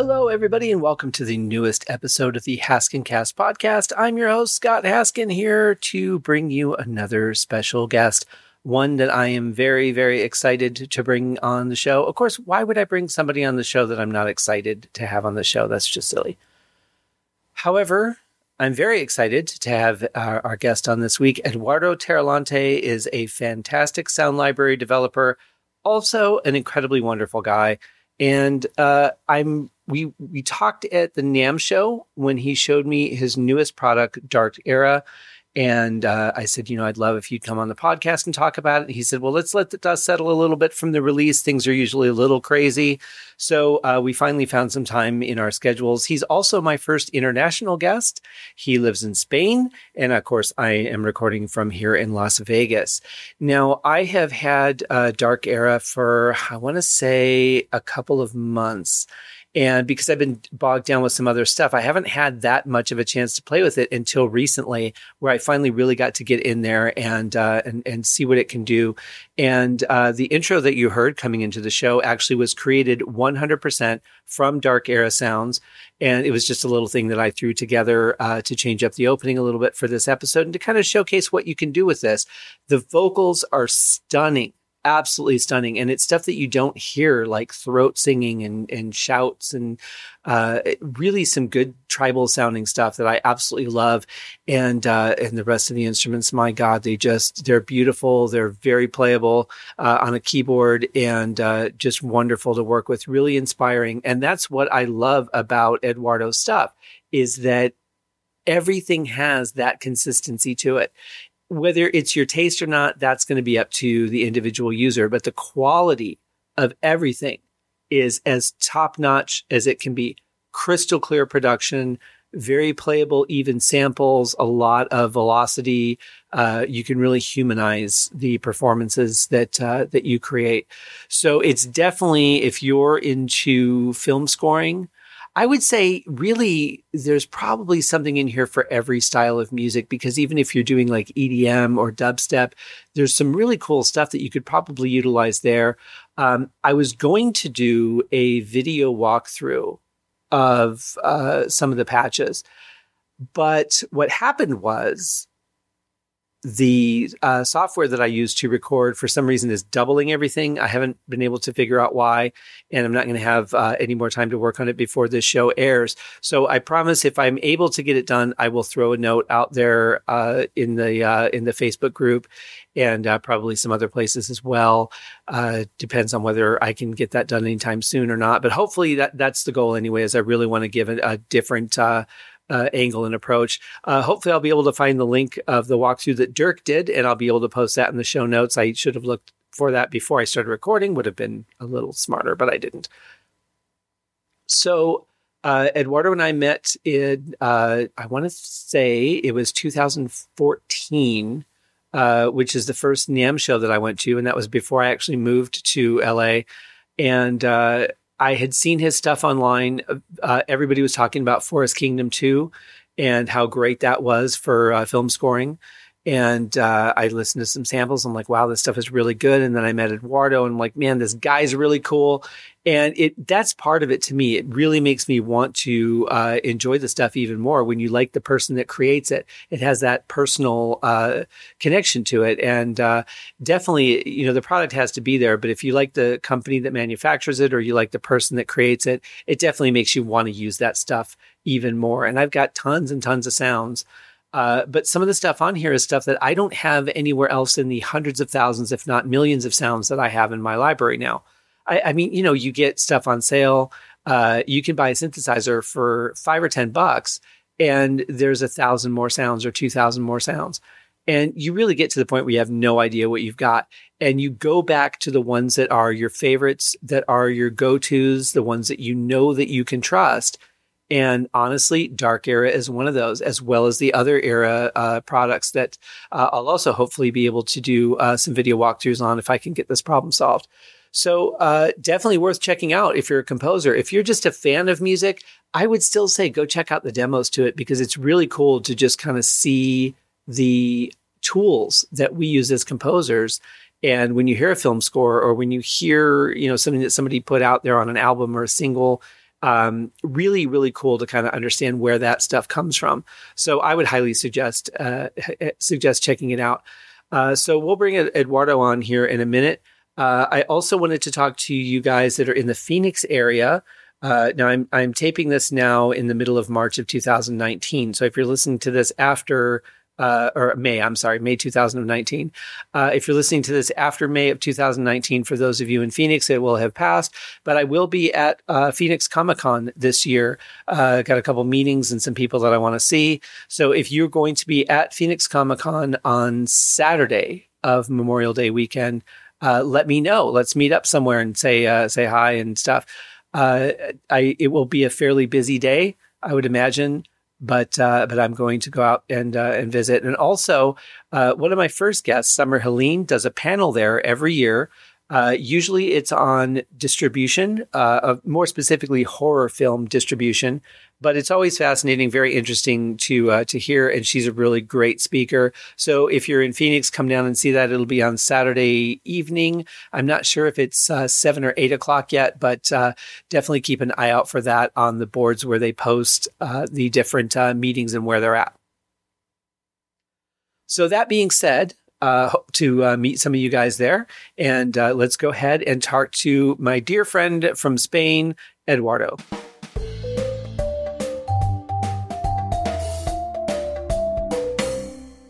Hello, everybody, and welcome to the newest episode of the Haskin Cast podcast. I'm your host, Scott Haskin, here to bring you another special guest, one that I am very, very excited to bring on the show. Of course, why would I bring somebody on the show that I'm not excited to have on the show? That's just silly. However, I'm very excited to have our, our guest on this week. Eduardo Tarilonte is a fantastic sound library developer, also an incredibly wonderful guy. And uh, I'm we we talked at the NAMM show when he showed me his newest product, Dark Era. And uh, I said, you know, I'd love if you'd come on the podcast and talk about it. He said, well, let's let the dust settle a little bit from the release. Things are usually a little crazy. So uh, we finally found some time in our schedules. He's also my first international guest. He lives in Spain. And of course, I am recording from here in Las Vegas. Now, I have had uh, Dark Era for, I want to say, a couple of months. And because I've been bogged down with some other stuff, I haven't had that much of a chance to play with it until recently, where I finally really got to get in there and uh, and and see what it can do. And uh, the intro that you heard coming into the show actually was created 100% from Dark Era Sounds, and it was just a little thing that I threw together uh, to change up the opening a little bit for this episode and to kind of showcase what you can do with this. The vocals are stunning absolutely stunning. And it's stuff that you don't hear, like throat singing and, and shouts and uh, really some good tribal sounding stuff that I absolutely love. And uh, and the rest of the instruments, my God, they just they're beautiful. They're very playable uh, on a keyboard and uh, just wonderful to work with. Really inspiring. And that's what I love about Eduardo's stuff is that everything has that consistency to it whether it's your taste or not, that's going to be up to the individual user. But the quality of everything is as top notch as it can be. Crystal clear production, very playable, even samples, a lot of velocity. Uh, you can really humanize the performances that uh, that you create. So it's definitely if you're into film scoring, I would say really there's probably something in here for every style of music because even if you're doing like EDM or dubstep, there's some really cool stuff that you could probably utilize there. Um, I was going to do a video walkthrough of uh, some of the patches, but what happened was the uh, software that I use to record for some reason is doubling everything. I haven't been able to figure out why, and I'm not going to have uh, any more time to work on it before this show airs. So I promise, if I'm able to get it done, I will throw a note out there uh, in the uh, in the Facebook group and uh, probably some other places as well. Uh, depends on whether I can get that done anytime soon or not. But hopefully that that's the goal anyway. Is I really want to give it a different uh, angle and approach. Uh, hopefully, I'll be able to find the link of the walkthrough that Dirk did, and I'll be able to post that in the show notes. I should have looked for that before I started recording, would have been a little smarter, but I didn't. So, uh, Eduardo and I met in, uh, I want to say it was 2014, uh, which is the first NAMM show that I went to, and that was before I actually moved to LA. And uh, I had seen his stuff online. Uh, everybody was talking about Forest Kingdom 2 and how great that was for uh, film scoring. And uh, I listened to some samples. I'm like, wow, this stuff is really good. And then I met Eduardo, and I'm like, man, this guy's really cool. And it that's part of it to me. It really makes me want to uh, enjoy the stuff even more. When you like the person that creates it, it has that personal uh, connection to it. And uh, definitely, you know, the product has to be there. But if you like the company that manufactures it, or you like the person that creates it, it definitely makes you want to use that stuff even more. And I've got tons and tons of sounds uh, but some of the stuff on here is stuff that I don't have anywhere else in the hundreds of thousands, if not millions of sounds that I have in my library now. I, I mean, you know, you get stuff on sale. uh, you can buy a synthesizer for five or 10 bucks and there's a thousand more sounds or 2000 more sounds. And you really get to the point where you have no idea what you've got. And you go back to the ones that are your favorites, that are your go tos, the ones that you know that you can trust. And honestly, Dark Era is one of those, as well as the other era uh, products that uh, I'll also hopefully be able to do uh, some video walkthroughs on if I can get this problem solved. So uh, definitely worth checking out if you're a composer. If you're just a fan of music, I would still say go check out the demos to it because it's really cool to just kind of see the tools that we use as composers. And when you hear a film score or when you hear, you know, something that somebody put out there on an album or a single, um, really, really cool to kind of understand where that stuff comes from. So I would highly suggest uh, suggest checking it out. Uh, so we'll bring Eduardo on here in a minute. Uh, I also wanted to talk to you guys that are in the Phoenix area. Uh, now I'm I'm taping this now in the middle of March of 2019. So if you're listening to this after uh, or May, I'm sorry, May 2019. Uh, if you're listening to this after May of 2019, for those of you in Phoenix, it will have passed. But I will be at uh, Phoenix Comic Con this year. Uh, got a couple meetings and some people that I want to see. So if you're going to be at Phoenix Comic Con on Saturday of Memorial Day weekend, uh, let me know. Let's meet up somewhere and say uh, say hi and stuff. I it will be a fairly busy day, I would imagine, but uh, but I'm going to go out and uh, and visit. And also, uh, one of my first guests, Summer Helene, does a panel there every year uh, usually it's on distribution, uh, of more specifically horror film distribution, but it's always fascinating, very interesting to uh, to hear. And she's a really great speaker. So if you're in Phoenix, come down and see that. It'll be on Saturday evening. I'm not sure if it's uh, seven or eight o'clock yet, but uh, definitely keep an eye out for that on the boards where they post uh, the different meetings and where they're at. So that being said, uh, hope to uh, meet some of you guys there. And uh, let's go ahead and talk to my dear friend from Spain, Eduardo.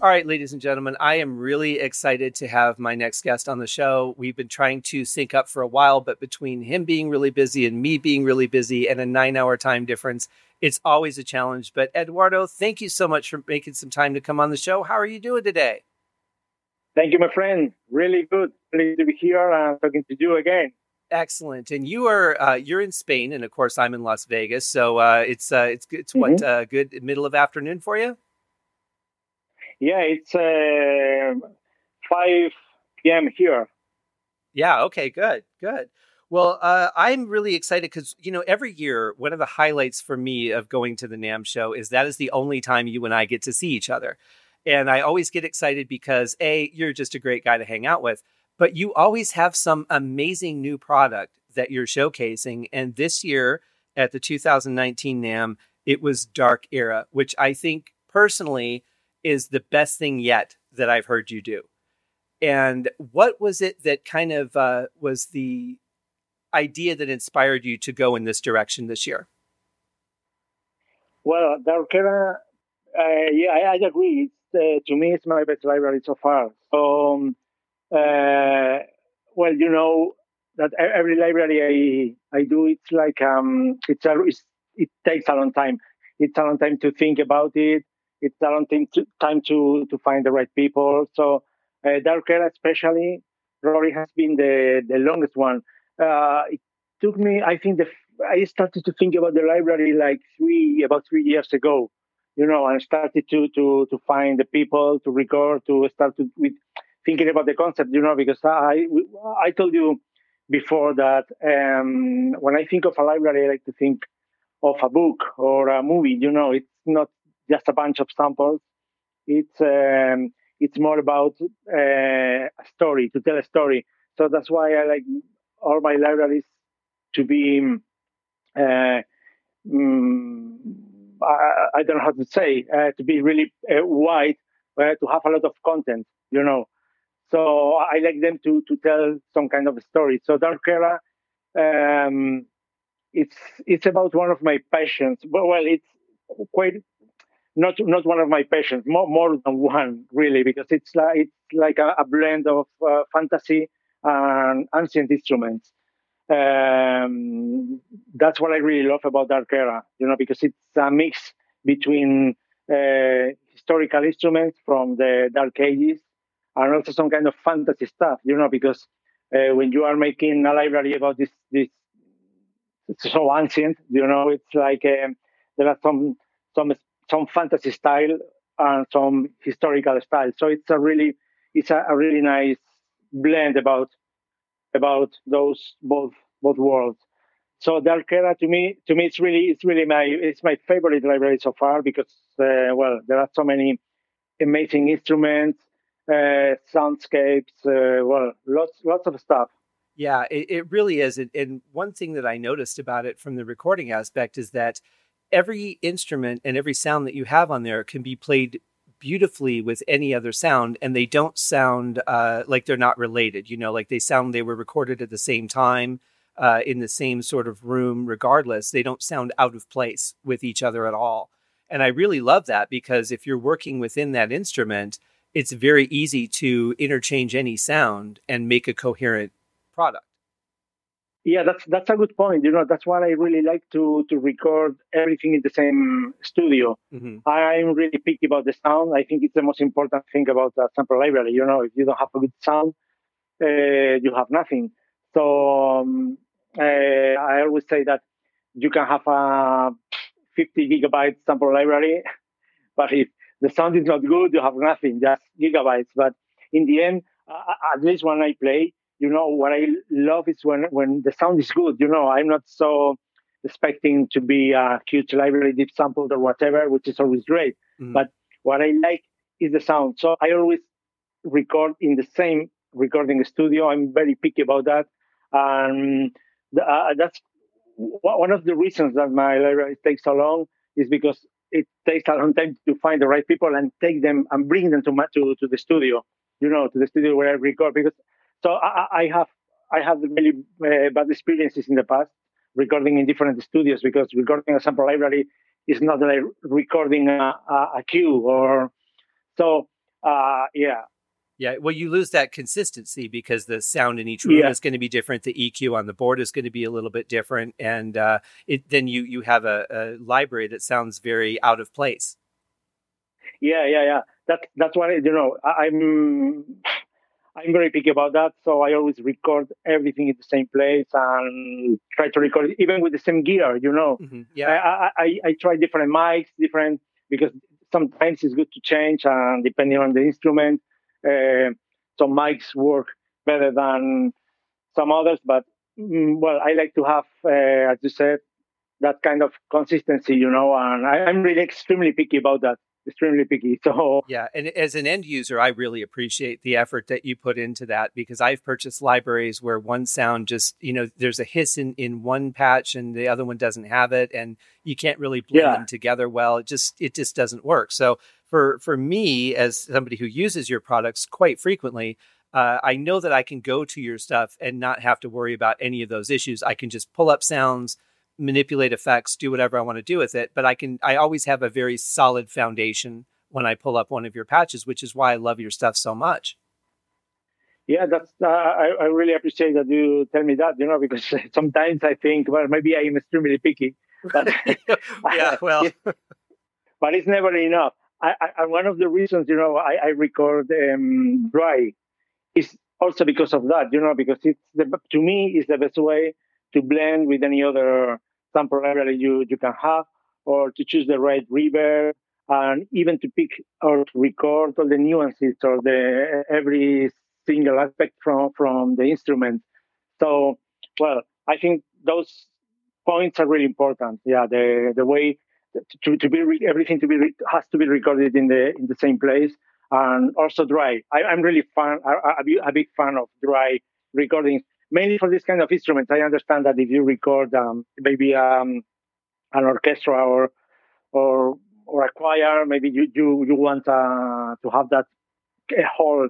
All right, ladies and gentlemen, I am really excited to have my next guest on the show. We've been trying to sync up for a while, but between him being really busy and me being really busy and a nine hour time difference, it's always a challenge. But Eduardo, thank you so much for making some time to come on the show. How are you doing today? Thank you, my friend. Really good. Pleased to be here and talking to you again. Excellent. And you are uh, you're in Spain, and of course I'm in Las Vegas. So uh, it's uh, it's it's mm-hmm. what uh, good middle of afternoon for you. Yeah, it's uh, five p.m. here. Yeah. Okay. Good. Good. Well, uh, I'm really excited because you know every year one of the highlights for me of going to the NAMM show is that is the only time you and I get to see each other. And I always get excited because A, you're just a great guy to hang out with, but you always have some amazing new product that you're showcasing. And this year at the 2019 NAMM, it was Dark Era, which I think personally is the best thing yet that I've heard you do. And what was it that kind of uh, was the idea that inspired you to go in this direction this year? Well, Dark Era, uh, yeah, I, I agree uh, to me, it's my best library so far. So, um, uh, well, you know that every library I I do, it's like um, it's a it's, it takes a long time. It's a long time to think about it. It's a long time to time to to find the right people. So, uh, Dark Era especially, Rory has been the the longest one. Uh, it took me, I think, the I started to think about the library like three about three years ago you know, and started to to to find the people to record, to start to, with thinking about the concept, you know, because I I told you before that um, when I think of a library, I like to think of a book or a movie. You know, it's not just a bunch of samples. It's um, it's more about uh, a story to tell a story. So that's why I like all my libraries to be uh, um, I, I, don't know how to say, uh, to be really uh, wide, uh, to have a lot of content, you know. So I like them to to tell some kind of story. So Dark Era, um, it's it's about one of my passions. But well, it's quite not not one of my passions, more more than one really, because it's like it's like a, a blend of uh, fantasy and ancient instruments. um, that's what I really love about Dark Era, you know, because it's a mix between uh, historical instruments from the Dark Ages and also some kind of fantasy stuff, you know, because uh, when you are making a library about this, this so ancient, you know, it's like um, there are some some some fantasy style and some historical style. So it's a really it's a, a really nice blend about about those both both worlds. So Dark Era to me to me it's really it's really my it's my favorite library so far because uh, well there are so many amazing instruments, uh, soundscapes, uh, well lots lots of stuff. Yeah, it, it really is. And one thing that I noticed about it from the recording aspect is that every instrument and every sound that you have on there can be played beautifully with any other sound and they don't sound uh, like they're not related you know like they sound they were recorded at the same time uh, in the same sort of room regardless they don't sound out of place with each other at all and i really love that because if you're working within that instrument it's very easy to interchange any sound and make a coherent product. Yeah, that's that's a good point. You know, that's why I really like to to record everything in the same studio. Mm-hmm. I'm really picky about the sound. I think it's the most important thing about a sample library. You know, if you don't have a good sound, uh, you have nothing. So um, uh, I always say that you can have a 50 gigabyte sample library, but if the sound is not good, you have nothing, just gigabytes. But in the end, uh, at least when I play, you know what i love is when when the sound is good you know i'm not so expecting to be a huge library deep sampled or whatever which is always great. Mm. but what i like is the sound. So i always record in the same recording studio. I'm very picky about that. And the, uh, that's one of the reasons that my library takes so long is because it takes a long time to find the right people and take them and bring them to my, to, to the studio you know to the studio where i record because so I, I have I have really uh, bad experiences in the past recording in different studios because recording a sample library is not like recording a, a, a cue or so. Uh, yeah. Yeah, well, you lose that consistency because the sound in each room yeah. is going to be different. The EQ on the board is going to be a little bit different, and uh, it, then you you have a, a library that sounds very out of place. Yeah, yeah, yeah. That that's why you know I, I'm I'm very picky about that, so I always record everything in the same place and try to record it, even with the same gear. You know, mm-hmm. yeah. I, I, I try different mics, different because sometimes it's good to change and depending on the instrument, uh, some mics work better than some others. But mm, well, I like to have, uh, as you said, that kind of consistency. You know, and I, I'm really extremely picky about that extremely picky. So yeah, and as an end user, I really appreciate the effort that you put into that because I've purchased libraries where one sound just you know there's a hiss in in one patch and the other one doesn't have it, and you can't really blend yeah. them together well. It just it just doesn't work. So for for me as somebody who uses your products quite frequently. Uh, I know that I can go to your stuff and not have to worry about any of those issues. I can just pull up sounds, manipulate effects, do whatever I want to do with it. But I can, I always have a very solid foundation when I pull up one of your patches, which is why I love your stuff so much. Yeah, that's uh, I, I really appreciate that you tell me that. You know, because sometimes I think, well, maybe I am extremely picky, but yeah, well, but it's never enough. I, I, one of the reasons, you know, I, I record um, dry is also because of that. You know, because it's the, to me is the best way to blend with any other sample library you, you can have, or to choose the right reverb, and even to pick or record all the nuances or the every single aspect from from the instrument. So, well, I think those points are really important. Yeah, the the way to, to be re- everything to be re- has to be recorded in the in the same place and also dry. I, am really fan, a, a, big fan of dry recordings mainly for this kind of instruments. I understand that if you record um, maybe um, an orchestra or or or a choir, maybe you you you want uh, to have that whole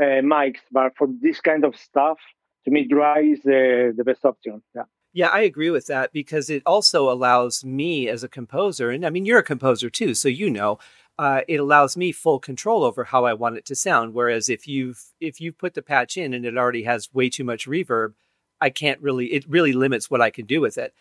uh, mics, but for this kind of stuff, to me, dry is the the best option. Yeah. Yeah, I agree with that because it also allows me as a composer, and I mean, you're a composer too, so you know, uh, it allows me full control over how I want it to sound. Whereas if you've if you've put the patch in and it already has way too much reverb, I can't really. It really limits what I can do with it.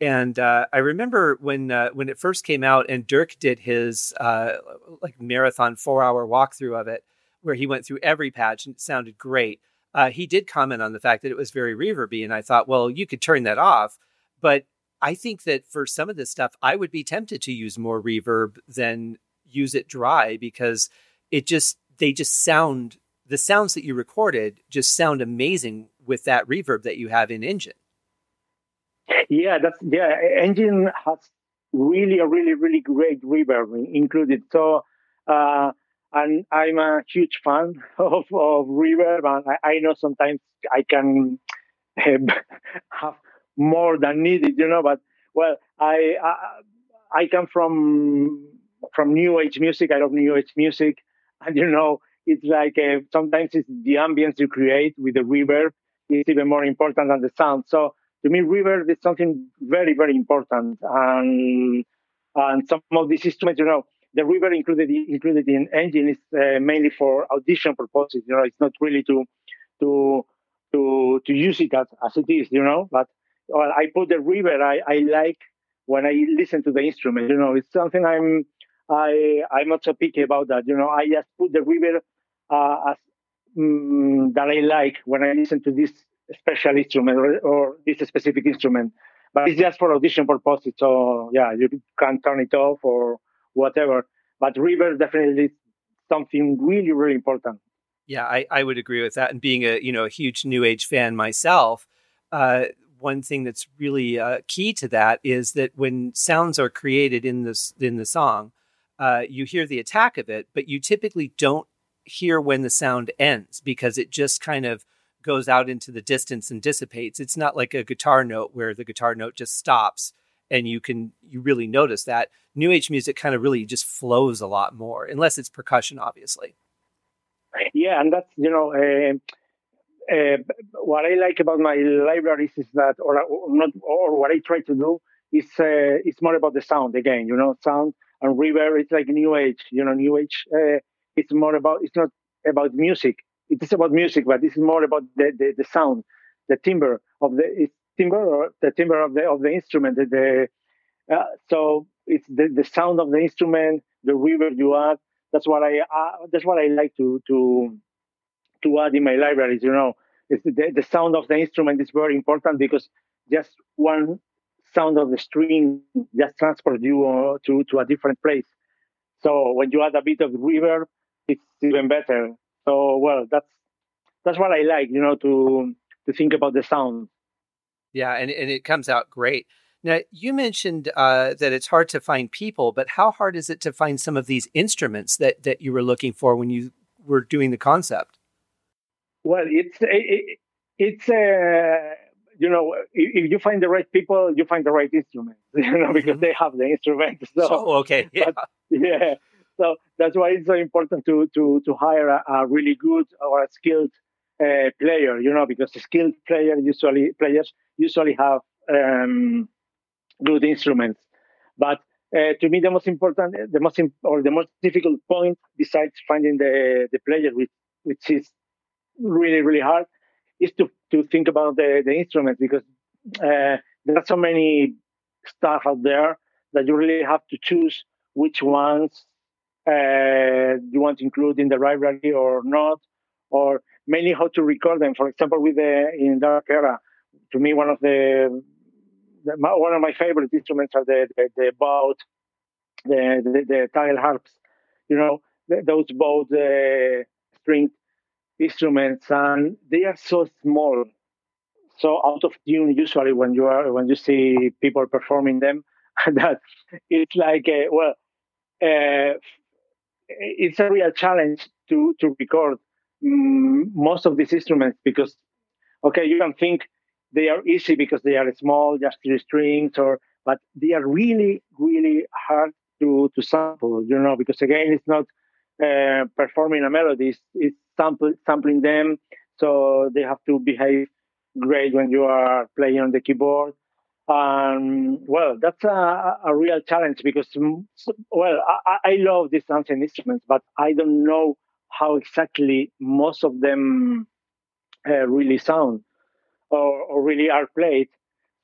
And uh, I remember when uh, when it first came out, and Dirk did his uh, like marathon four hour walkthrough of it, where he went through every patch and it sounded great. Uh, he did comment on the fact that it was very reverby, and I thought, well, you could turn that off, but I think that for some of this stuff, I would be tempted to use more reverb than use it dry because it just they just sound the sounds that you recorded just sound amazing with that reverb that you have in engine. Yeah, that's yeah. Engine has really a really really great reverb included. So, uh, and I'm a huge fan of, of reverb, and I, I know sometimes I can have more than needed, you know. But well, I I, I come from from new age music. I love new age music, and you know, it's like uh, sometimes it's the ambience you create with the reverb is even more important than the sound. So to me, reverb is something very very important, and and some of these instruments, you know. The reverb included included in engine is uh, mainly for audition purposes. You know, it's not really to to to to use it as, as it is. You know, but well, I put the reverb I, I like when I listen to the instrument. You know, it's something I'm I I'm not so picky about that. You know, I just put the reverb uh, as um, that I like when I listen to this special instrument or, or, this specific instrument. But it's just for audition purposes. So yeah, you can turn it off or whatever. But reverb definitely is something really really important. Yeah, I, I would agree with that. And being a you know a huge new age fan myself, uh, one thing that's really uh, key to that is that when sounds are created in this in the song, uh, you hear the attack of it, but you typically don't hear when the sound ends because it just kind of goes out into the distance and dissipates. It's not like a guitar note where the guitar note just stops and you can you really notice that. New age music kind of really just flows a lot more, unless it's percussion, obviously. Yeah, and that's you know. Uh uh, what I like about my libraries is that, or, or not, or what I try to do is uh, it's more about the sound again. You know, sound and reverb. It's like new age. You know, new age. Uh, it's more about. It's not about music. It is about music, but is more about the, the, the sound, the timbre of the it's timbre or the timbre of the of the instrument. The, uh, so it's the, the sound of the instrument, the reverb you add. That's what I uh, that's what I like to to to add in my libraries. You know, the, the sound of the instrument is very important because just one sound of the string just transports you uh, to, to a different place. So when you add a bit of reverb, it's even better. So well, that's that's what I like, you know, to to think about the sound. Yeah, and and it comes out great. Now you mentioned uh, that it's hard to find people, but how hard is it to find some of these instruments that that you were looking for when you were doing the concept? Well, it's it, it's uh, you know if you find the right people, you find the right instruments. You know because mm-hmm. they have the instruments. So, oh, okay, yeah. But, yeah. So that's why it's so important to to to hire a, a really good or a skilled uh, player. You know because skilled player usually players usually have um, good instruments, but uh, to me, the most important, the most imp- or the most difficult point, besides finding the the player, which which is really really hard is to to think about the the instruments because uh, there are so many stuff out there that you really have to choose which ones uh, you want to include in the library or not, or mainly how to record them. For example, with the in Dark Era, to me one of the, the one of my favorite instruments are the the, the boat, the, the the talharpas. You know, those both uh, instruments and they are so small so out of tune usually when you are when you see people performing them that it's like a, well uh, it's a real challenge to to record um, most of these instruments because okay you can think they are easy because they are small just three strings or but they are really really hard to to sample you know because again it's not uh, performing a melody it's sample, sampling them. So they have to behave great when you are playing on the keyboard. Um, well, that's a, a real challenge because, mm, well, I, I love these ancient instruments, but I don't know how exactly most of them uh, really sound. or, or really are played.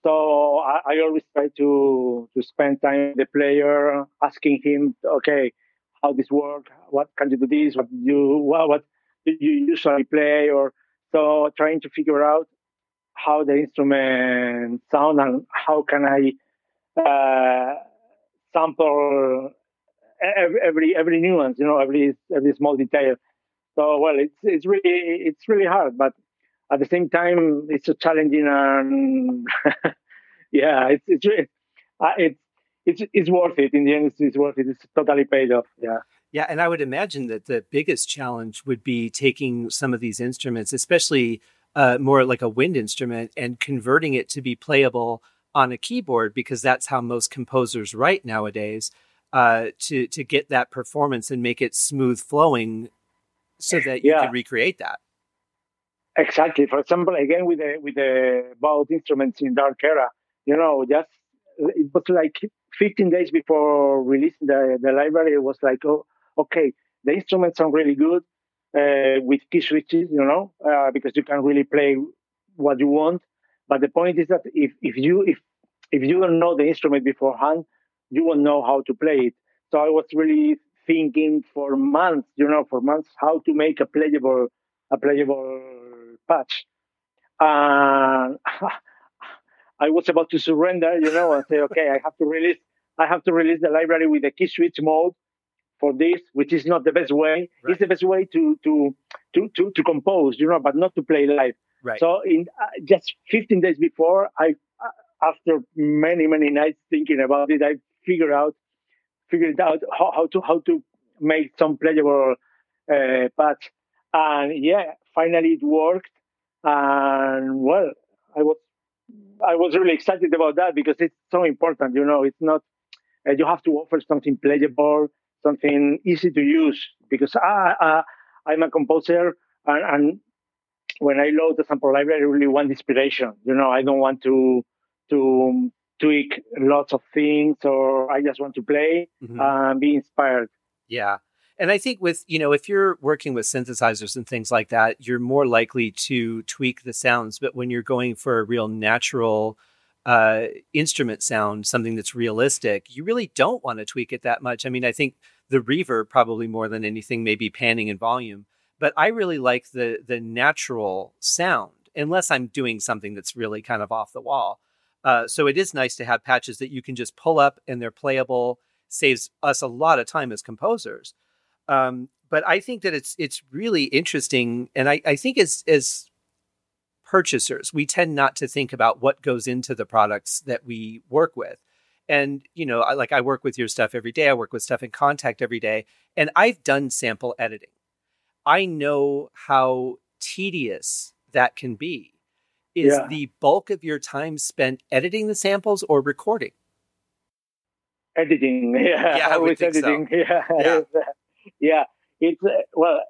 So I, I, always try to to spend time with the player, asking him, okay, how this work? What can you do this? What you what, what you usually play? Or so trying to figure out how the instrument sound and how can I uh, sample every, every every nuance, you know, every every small detail. So well, it's it's really it's really hard, but at the same time, it's so challenging and yeah, it's it's uh, it's it's it's worth it. In the end, it's, worth it. It's totally paid off. Yeah. Yeah, and I would imagine that the biggest challenge would be taking some of these instruments, especially uh, more like a wind instrument, and converting it to be playable on a keyboard because that's how most composers write nowadays. Uh, to to get that performance and make it smooth flowing, so that you yeah. can recreate that. Exactly. For example, again with the with the both instruments in Dark Era, you know, just it was like 15 days before releasing the, the library. It was like, oh, okay, the instruments sound really good uh, with key switches, you know, uh, because you can really play what you want. But the point is that if, if you if if you don't know the instrument beforehand, you won't know how to play it. So I was really thinking for months, you know, for months how to make a playable a playable patch. And I was about to surrender, you know, and say, okay, I have to release, I have to release the library with the key switch mode for this, which is not the best way. Right. It's the best way to, to, to, to, to compose, you know, but not to play live. Right. So in uh, just 15 days before, I, uh, after many, many nights thinking about it, I figured out, figured out how, how to, how to make some playable, uh, patch. And yeah, finally it worked. And well, I was I was really excited about that because it's so important. You know, it's not uh, you have to offer something playable, something easy to use. Because I, I I'm a composer, and, and when I load the sample library, I really want inspiration. You know, I don't want to to tweak lots of things, or I just want to play mm-hmm. and be inspired. Yeah. And I think with, you know, if you're working with synthesizers and things like that, you're more likely to tweak the sounds. But when you're going for a real natural uh, instrument sound, something that's realistic, you really don't want to tweak it that much. I mean, I think the reverb probably more than anything, maybe panning and volume. But I really like the the natural sound, unless I'm doing something that's really kind of off the wall. Uh, so it is nice to have patches that you can just pull up and they're playable. Saves us a lot of time as composers. Um, but I think that it's it's really interesting, and I, I think as as purchasers, we tend not to think about what goes into the products that we work with. And you know, I, like I work with your stuff every day. I work with stuff in Kontakt every day, and I've done sample editing. I know how tedious that can be. Is yeah. the bulk of your time spent editing the samples or recording? Editing, yeah, yeah I editing, so. yeah. yeah yeah, it's uh, well.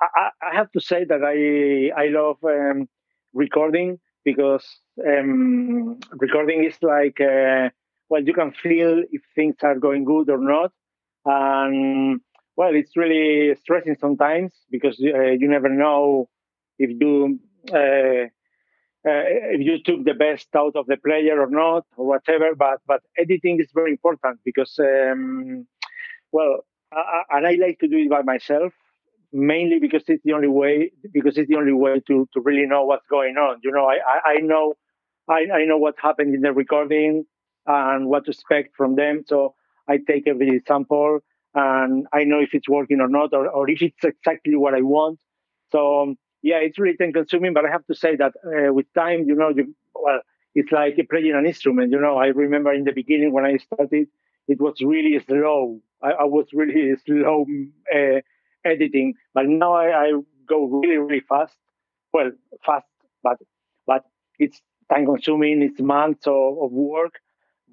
I, I, have to say that I I love um, recording because um, recording is like uh, well you can feel if things are going good or not, and well it's really stressing sometimes because uh, you never know if you uh, uh, if you took the best out of the player or not or whatever. But but editing is very important because um, well uh, and I like to do it by myself, mainly because it's the only way. Because it's the only way to to really know what's going on. You know, I I, I know I, I know what happened in the recording and what to expect from them. So I take every sample and I know if it's working or not, or, or if it's exactly what I want. So yeah, it's really time consuming, but I have to say that uh, with time, you know, you, well, it's like playing an instrument. You know, I remember in the beginning when I started, it was really slow. I, I was really slow uh, editing, but now I, I, go really, really fast. Well, fast, but but it's time consuming. It's months of, of work.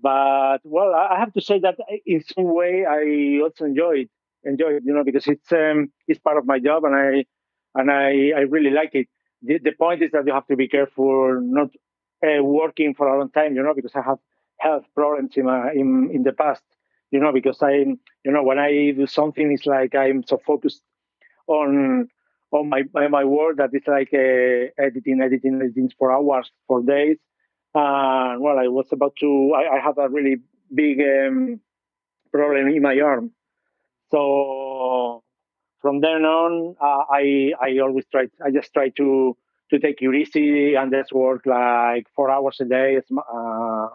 But well, I have to say that in some way I also enjoy it. Enjoy it, you know, because it's um, it's part of my job, and I and I, I really like it. The, the point is that you have to be careful not uh, working for a long time, you know, because I have health problems in my, in in the past, you know, because I, you know, when I do something, it's like I'm so focused on on my my work that it's like uh, editing, editing, editing for hours, for days. And well, I was about to. I, I had a really big um, problem in my arm, so from then on, uh, I I always try. I just try to to take it easy and just work like four hours a day, uh,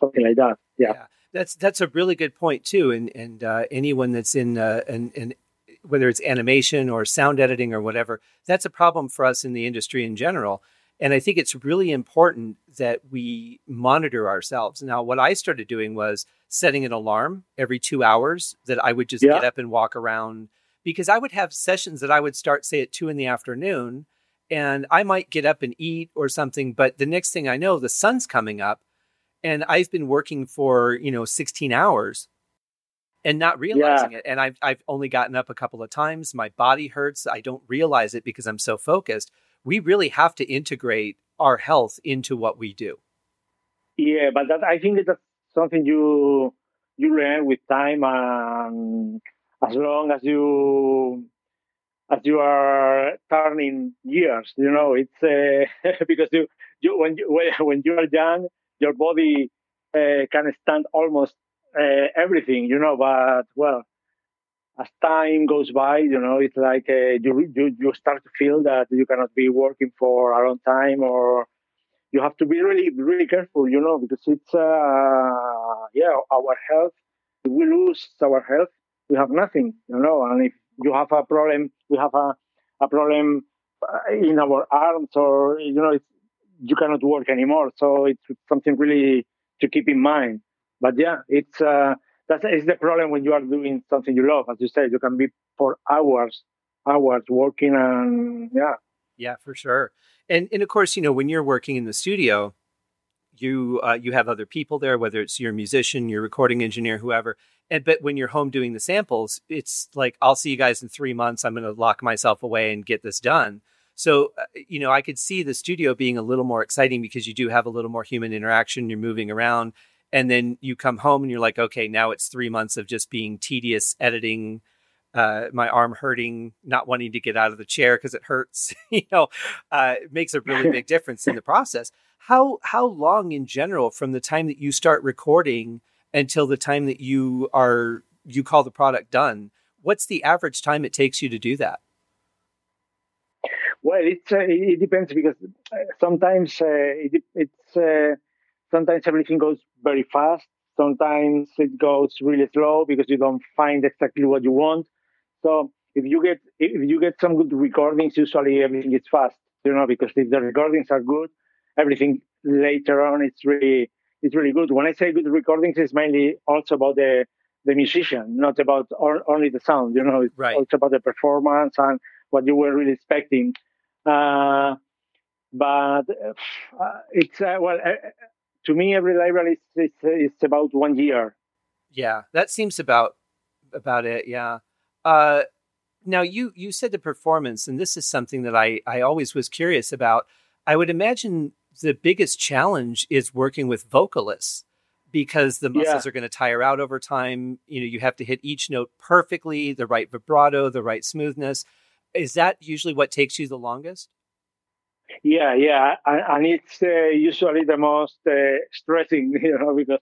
something like that. Yeah. yeah. That's that's a really good point too, and and uh, anyone that's in uh, an, an whether it's animation or sound editing or whatever, that's a problem for us in the industry in general. And I think it's really important that we monitor ourselves. Now, what I started doing was setting an alarm every two hours that I would just yeah. get up and walk around because I would have sessions that I would start, say, at two in the afternoon, and I might get up and eat or something. But the next thing I know, the sun's coming up, and I've been working for, you know, 16 hours and not realizing yeah. it. And I've I've only gotten up a couple of times. My body hurts. I don't realize it because I'm so focused. We really have to integrate our health into what we do. Yeah, but that I think that's something you you learn with time, and as long as you as you are turning years, you know, it's uh, because you, you when you when you are young, your body uh, can stand almost uh, everything, you know. But well, as time goes by, you know, it's like uh, you, you you start to feel that you cannot be working for a long time, or you have to be really really careful, you know, because it's uh, yeah, our health. If we lose our health, we have nothing, you know. And if you have a problem, we have a a problem uh, in our arms, or you know, you cannot work anymore. So it's something really to keep in mind but yeah, it's uh, that's is the problem when you are doing something you love. As you said, you can be for hours, hours working, and yeah, yeah, for sure. And and of course, you know, when you're working in the studio, you uh, you have other people there, whether it's your musician, your recording engineer, whoever. And but when you're home doing the samples, it's like I'll see you guys in three months. I'm going to lock myself away and get this done. So, uh, you know, I could see the studio being a little more exciting because you do have a little more human interaction. You're moving around and then you come home and you're like okay now it's three months of just being tedious editing uh, my arm hurting not wanting to get out of the chair because it hurts you know uh, it makes a really big difference in the process how how long in general from the time that you start recording until the time that you are you call the product done what's the average time it takes you to do that well it's uh, it depends because uh, sometimes uh, it, it's uh, sometimes everything goes very fast. Sometimes it goes really slow because you don't find exactly what you want. So if you get if you get some good recordings, usually everything is fast, you know, because if the recordings are good, everything later on it's really it's really good. When I say good recordings, it's mainly also about the the musician, not about only the sound. You know, it's right. also about the performance and what you were really expecting. Uh, but uh, it's uh, well, to me, every library is, is, is about one year. Yeah, that seems about about it. Yeah. Uh, now you you said the performance, and this is something that I I always was curious about. I would imagine the biggest challenge is working with vocalists because the muscles yeah. are going to tire out over time. You know, you have to hit each note perfectly, the right vibrato, the right smoothness. Is that usually what takes you the longest? Yeah, yeah, and, it's uh, usually the most uh, stressing, you know, because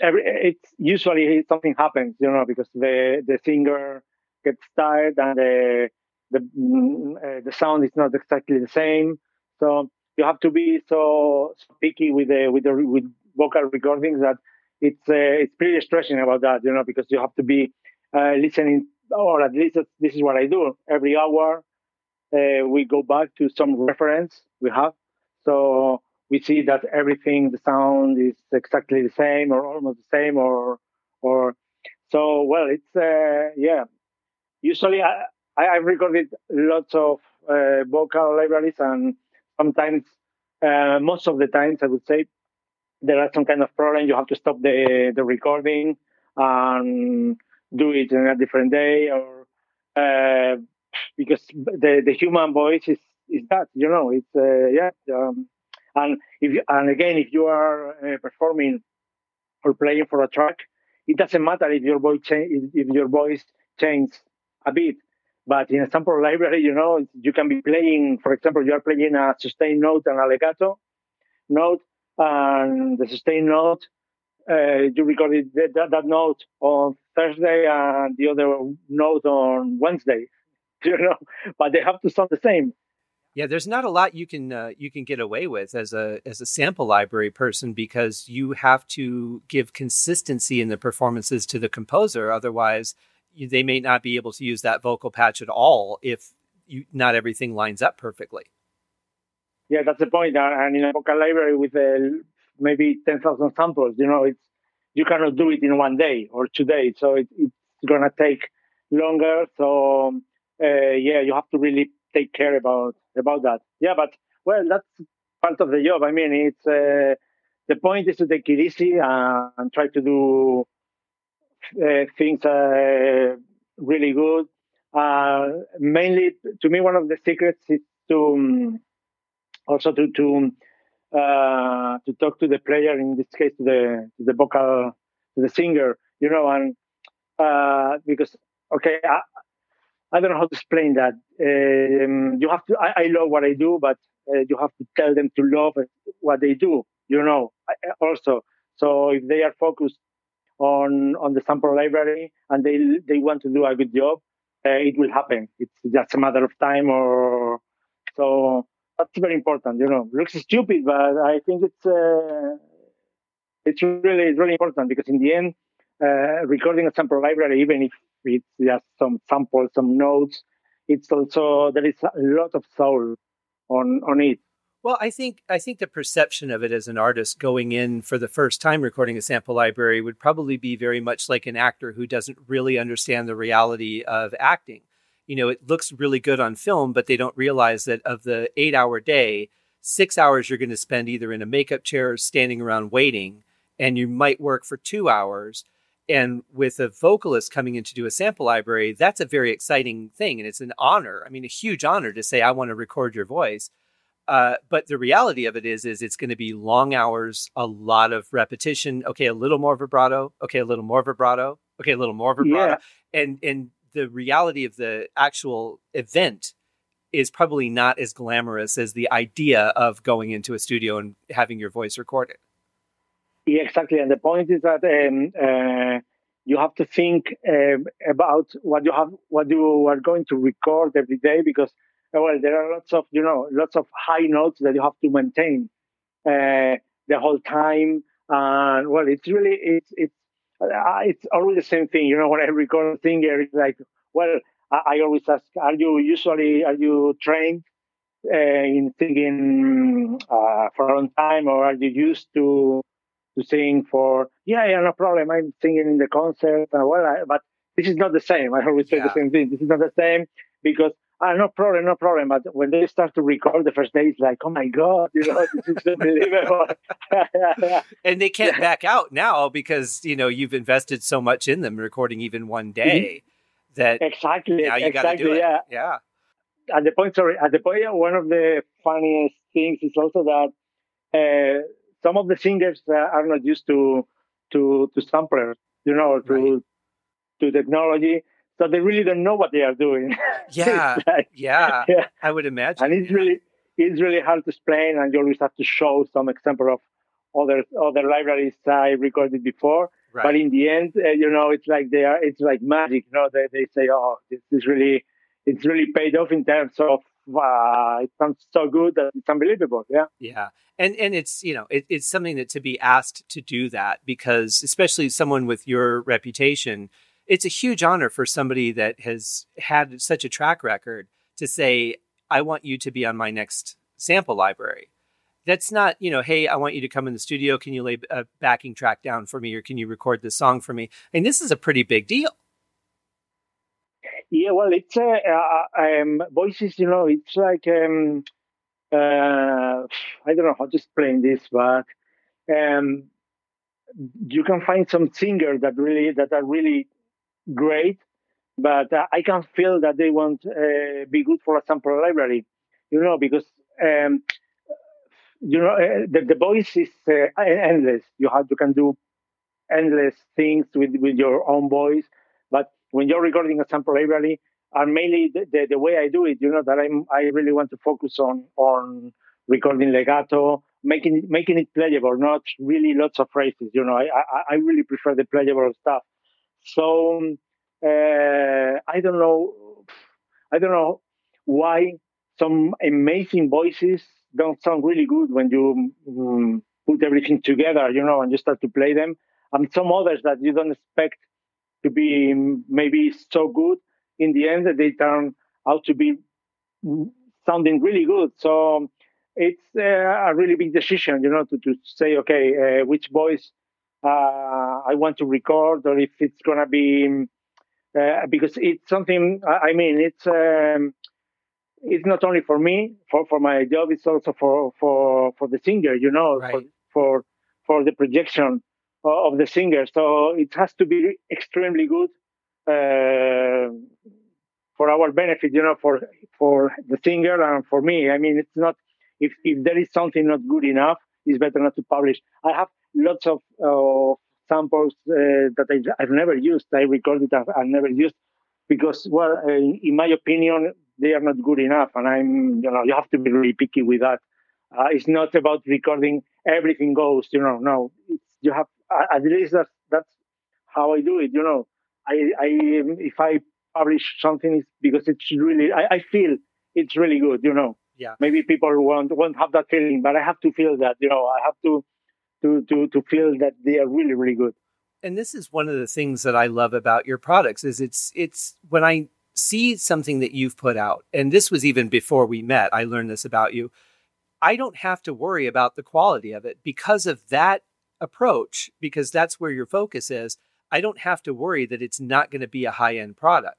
every it's usually something happens, you know, because the the singer gets tired and the the mm, uh, the sound is not exactly the same. So you have to be so, picky with the with the with vocal recordings that it's uh, it's pretty stressing about that, you know, because you have to be uh, listening, or at least this is what I do every hour uh, we go back to some reference we have. So we see that everything, the sound is exactly the same or almost the same or, or, so well, it's, uh, yeah. Usually I, I, have recorded lots of uh, vocal libraries and sometimes, most of the times I would say there are some kind of problem. You have to stop the, the recording and do it in a different day or, uh, because the the human voice is is that you know it's uh, yeah um, and if you, and again if you are uh, performing or playing for a track it doesn't matter if your voice cha- if your voice changes a bit But in a sample library, you know, you can be playing, for example, you are playing a sustained note and a legato note, and the sustained note, uh, you recorded that, that note on Thursday and the other note on Wednesday, you know, but they have to sound the same. Yeah, there's not a lot you can uh, you can get away with as a as a sample library person because you have to give consistency in the performances to the composer. Otherwise, you, they may not be able to use that vocal patch at all if you, not everything lines up perfectly. Yeah, that's the point. And in a vocal library with uh, maybe ten thousand samples, you know, it's you cannot do it in one day or two days. So it, it's gonna take longer. So uh, yeah, you have to really take care about about that. Yeah, but well, that's part of the job. I mean, it's uh, the point is to take it easy and try to do uh, things uh, really good. Uh, mainly, to me, one of the secrets is to um, also to to uh, to talk to the player. In this case, to the to the vocal, to the singer. You know, and uh, because okay, I, I don't know how to explain that. Um, you have to. I, I, love what I do, but uh, you have to tell them to love what they do. You know, also. So if they are focused on on the sample library and they they want to do a good job, uh, it will happen. It's just a matter of time. Or so that's very important. You know, looks stupid, but I think it's uh, it's really it's really important because in the end, uh, recording a sample library, even if it's just some samples, some notes. It's also there is a lot of soul on on it. Well, I think I think the perception of it as an artist going in for the first time recording a sample library would probably be very much like an actor who doesn't really understand the reality of acting. You know, it looks really good on film, but they don't realize that of the 8-hour day, 6 hours you're going to spend either in a makeup chair or standing around waiting, and you might work for 2 hours and with a vocalist coming in to do a sample library, that's a very exciting thing. And it's an honor. I mean, a huge honor to say, I want to record your voice. Uh, but the reality of it is, is it's going to be long hours, a lot of repetition. Okay, a little more vibrato. Okay, a little more vibrato. Okay, a little more vibrato. Yeah. And and the reality of the actual event is probably not as glamorous as the idea of going into a studio and having your voice recorded. Yeah, exactly. And the point is that um, uh, you have to think uh, about what you have, what you are going to record every day, because uh, well, there are lots of you know lots of high notes that you have to maintain uh, the whole time. And well, it's really it's it's uh, it's always the same thing. You know, when I record a singer, it's like, well, I, I always ask, are you usually are you trained uh, in singing for a long time, or are you used to to sing for, yeah, yeah, no problem. I'm singing in the concert. Uh, well, I, but this is not the same. I always say yeah. the same thing. This is not the same because uh, no problem, no problem. But when they start to record the first day, it's like, oh my God, you know, this is unbelievable. and they can't back out now because, you know, you've invested so much in them recording even one mm-hmm. day mm-hmm. that exactly, now you exactly, got to do it. Yeah. yeah. At the point, sorry, at the point, one of the funniest things is also that uh, some of the singers uh, are not used to to to samplers, you know, to right. to technology. So they really don't know what they are doing. Yeah, like, yeah, yeah, I would imagine. And it's really it's really hard to explain, and you always have to show some example of other other libraries I recorded before. Right. But in the end, uh, you know, it's like they are. It's like magic. You know, they they say, "Oh, this is really, it's really paid off in terms of uh, it sounds so good that it's unbelievable. Yeah. Yeah. And, and it's, you know, it, it's something that to be asked to do that because especially someone with your reputation, it's a huge honor for somebody that has had such a track record to say, I want you to be on my next sample library. That's not, you know, hey, I want you to come in the studio. Can you lay a backing track down for me or can you record this song for me? And this is a pretty big deal. Yeah, well, it's uh, uh, um, voices. You know, it's like um, uh, I don't know how to explain this, but um, you can find some singers that really that are really great, but uh, I can feel that they won't uh, be good for a sample library. You know, because um, you know uh, the, the voice is uh, endless. You have you can do endless things with with your own voice, but when you're recording a sample library, and mainly the, the, the, way I do it, you know, that I'm I really want to focus on on recording legato, making making it playable, not really lots of phrases. You know, I I, I really prefer the playable stuff. So uh, I don't know, I don't know why some amazing voices don't sound really good when you um, put everything together, you know, and you start to play them, and some others that you don't expect to be maybe so good in the end that they turn out to be sounding really good. So it's uh, a really big decision, you know, to, to say, okay, uh, which voice I want to record, or if it's gonna be uh, because it's something. I mean, it's um, it's not only for me for for my job. It's also for for for the singer, you know, right. for, for for the projection of the singer. So it has to be extremely good uh, for our benefit, you know, for for the singer and for me. I mean, it's not if if there is something not good enough, it's better not to publish. I have lots of uh, samples uh, that I, have never used. I recorded I've, I've never used because, well, uh, in my opinion, they are not good enough, and I'm, you know, you have to be really picky with that. Uh, it's not about recording everything goes, you know. No, it's, you have at least that's that's how I do it, you know. I, I if I publish something, it's because it's really I, I feel it's really good, you know. Yeah. Maybe people won't won't have that feeling, but I have to feel that, you know. I have to to to to feel that they are really really good. And this is one of the things that I love about your products is it's it's when I see something that you've put out, and this was even before we met. I learned this about you. I don't have to worry about the quality of it because of that approach, because that's where your focus is. I don't have to worry that it's not going to be a high end product.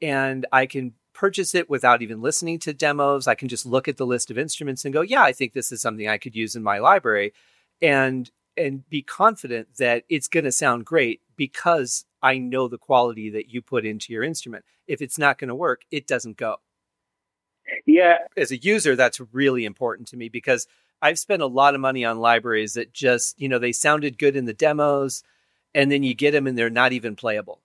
And I can purchase it without even listening to demos. I can just look at the list of instruments and go, yeah, I think this is something I could use in my library and and be confident that it's going to sound great because I know the quality that you put into your instrument. If it's not going to work, it doesn't go. Yeah. As a user, that's really important to me because I've spent a lot of money on libraries that just, you know, they sounded good in the demos and then you get them and they're not even playable.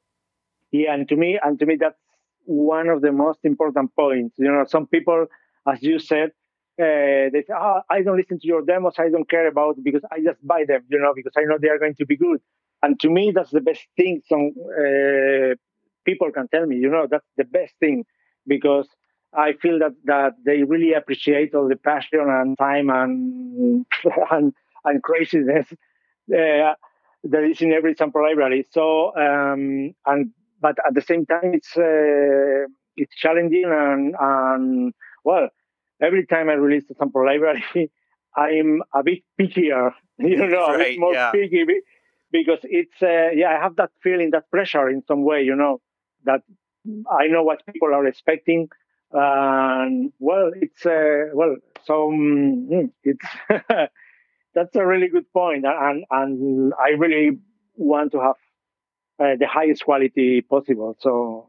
Yeah, and to me, and to me, that's one of the most important points. You know, some people, as you said, uh, they say, oh, I don't listen to your demos. I don't care about it because I just buy them, you know, because I know they are going to be good. And to me, that's the best thing some uh, people can tell me, you know, that's the best thing because I feel that, that they really appreciate all the passion and time and, and, and craziness uh, that is in every sample library. So, um, and but at the same time, it's uh, it's challenging and and well, every time I release a sample library, I'm a bit pickier, you know, right, a bit more yeah. picky because it's uh, yeah, I have that feeling, that pressure in some way, you know, that I know what people are expecting. And well, it's uh, well, so um, it's that's a really good point, and and I really want to have uh, the highest quality possible. So.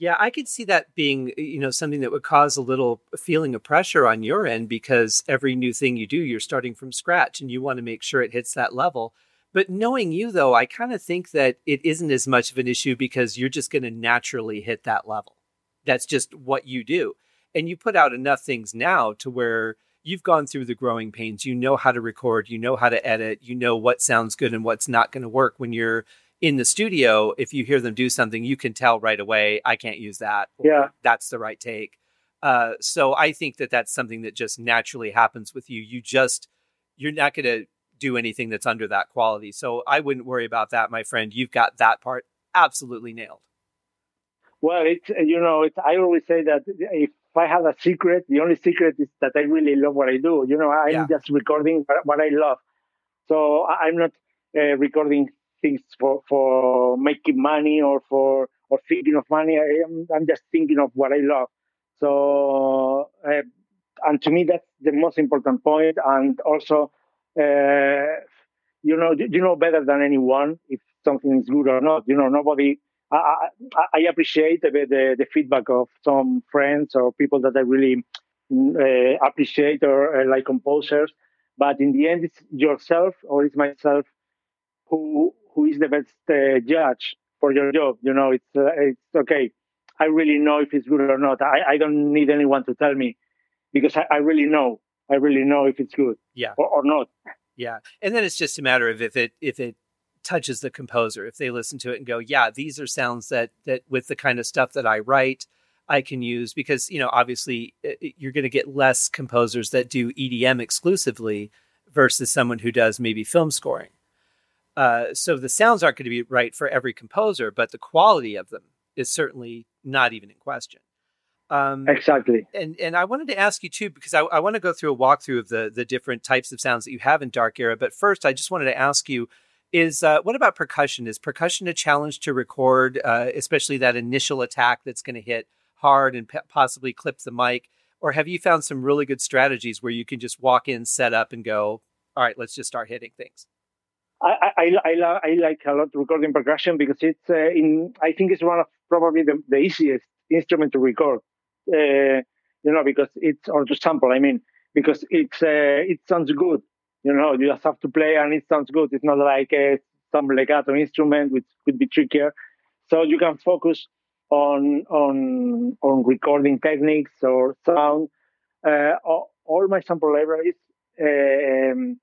Yeah, I could see that being, you know, something that would cause a little feeling of pressure on your end because every new thing you do, you're starting from scratch and you want to make sure it hits that level. But knowing you, though, I kind of think that it isn't as much of an issue because you're just going to naturally hit that level. That's just what you do. And you put out enough things now to where you've gone through the growing pains. You know how to record, you know how to edit, you know what sounds good and what's not going to work when you're in the studio, if you hear them do something, you can tell right away, I can't use that. Yeah. That's the right take. Uh, so I think that that's something that just naturally happens with you. You just, you're not going to do anything that's under that quality. So I wouldn't worry about that, my friend. You've got that part absolutely nailed. Well, it's, you know, it's, I always say that if I have a secret, the only secret is that I really love what I do. You know, I'm yeah. just recording what I love. So I'm not uh, recording things for for making money or for or thinking of money. I am I'm just thinking of what I love. So uh, and to me that's the most important point. And also, uh, you know, you know better than anyone if something is good or not. You know, nobody. I, I, I appreciate the, the, the feedback of some friends or people that I really uh, appreciate or uh, like composers. But in the end, it's yourself or it's myself who who is the best uh, judge for your job. You know, it's uh, it's okay. I really know if it's good or not. I, I don't need anyone to tell me because I, I really know. I really know if it's good. Yeah. Or, or not. Yeah. And then it's just a matter of if it if it touches the composer, if they listen to it and go, yeah, these are sounds that that with the kind of stuff that I write, I can use because you know obviously you're going to get less composers that do EDM exclusively versus someone who does maybe film scoring. Uh, so the sounds aren't going to be right for every composer, but the quality of them is certainly not even in question. Um, exactly. And and I wanted to ask you too because I, I want to go through a walkthrough of the the different types of sounds that you have in Dark Era. But first, I just wanted to ask you: Is uh, what about percussion? Is percussion a challenge to record, uh, especially that initial attack that's going to hit hard and p- possibly clip the mic? Or have you found some really good strategies where you can just walk in, set up, and go, all right, let's just start hitting things? I, I, I, I like a lot recording percussion because it's uh, in I think it's one of probably the, the easiest instrument to record. Uh, you know, because it's or to sample. I mean, because it's uh, it sounds good. You know, you just have to play and it sounds good. It's not like some legato instrument which could be trickier. So you can focus on on on recording techniques or sound. Uh, all, all, my sample libraries um,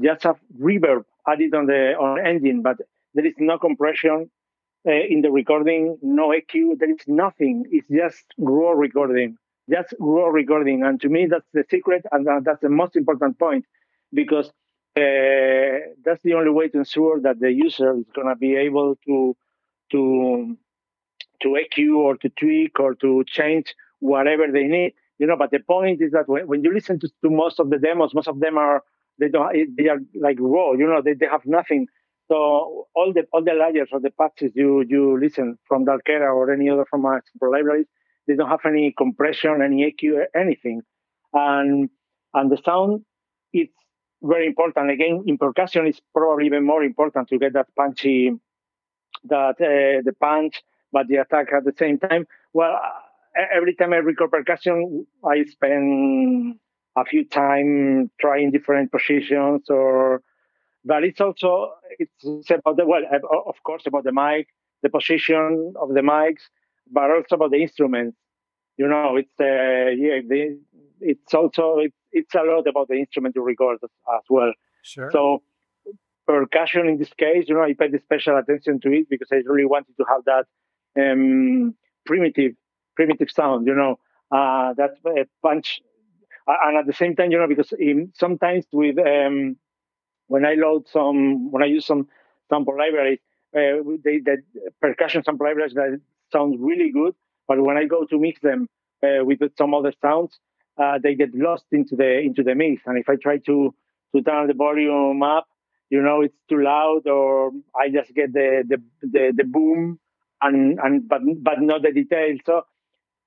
just have reverb added on the on engine, but there is no compression uh, in the recording, no EQ. There is nothing. It's just raw recording, just raw recording. And to me, that's the secret, and that's the most important point, because uh, that's the only way to ensure that the user is going to be able to to to EQ or to tweak or to change whatever they need. You know, but the point is that when, when you listen to, to most of the demos, most of them are they don't they are like raw. You know, they, they have nothing. So all the all the layers or the patches you you listen from Dark Era or any other from our libraries, they don't have any compression, any EQ, anything, and and the sound it's very important. Again, in percussion, it's probably even more important to get that punchy, that uh, the punch, but the attack at the same time. Well, every time I record percussion, I spend a few time trying different positions or but it's also it's about the well of course about the mic the position of the mics but also about the instruments. You know it's uh, yeah the, it's also it, it's a lot about the instrument you record as, as, well. Sure. So percussion in this case you know i paid special attention to it because i really wanted to have that um, primitive primitive sound you know uh, that uh, punch and at the same time, you know, because in, sometimes with um, when I load some, when I use some sample libraries, uh, they, the percussion sample libraries that sound really good, but when I go to mix them uh, with some other sounds, uh, they get lost into the into the mix. And if I try to to turn the volume up, you know, it's too loud, or I just get the the the, the boom, and and but but not the detail. So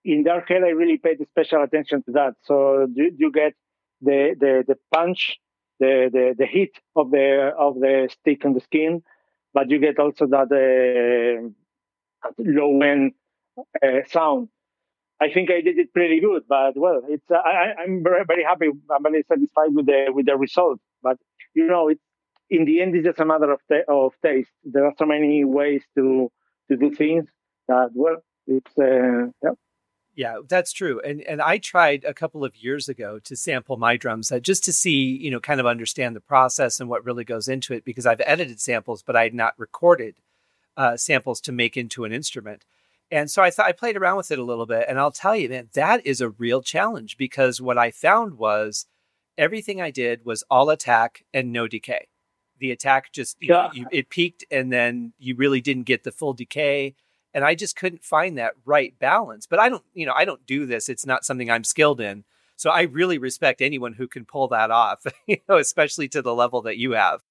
in Dark Era, I really paid special attention to that. So you, you get the, the, the punch, the, the, the heat of the of the stick on the skin, but you get also that uh, low end uh, sound. I think I did it pretty good, but well, it's uh, I, I'm very very happy. I'm very satisfied with the with the result. But you know, it's in the end, it's just a matter of ta- of taste. There are so many ways to to do things that well, it's uh, yeah. Yeah, that's true. And and I tried a couple of years ago to sample my drums uh, just to see, you know, kind of understand the process and what really goes into it because I've edited samples, but I had not recorded uh, samples to make into an instrument. And so I thought I played around with it a little bit, and I'll tell you, man, that is a real challenge because what I found was everything I did was all attack and no decay. The attack just yeah. you, it peaked, and then you really didn't get the full decay and I just couldn't find that right balance. But I don't, you know, I don't do this. It's not something I'm skilled in. So I really respect anyone who can pull that off, you know, especially to the level that you have.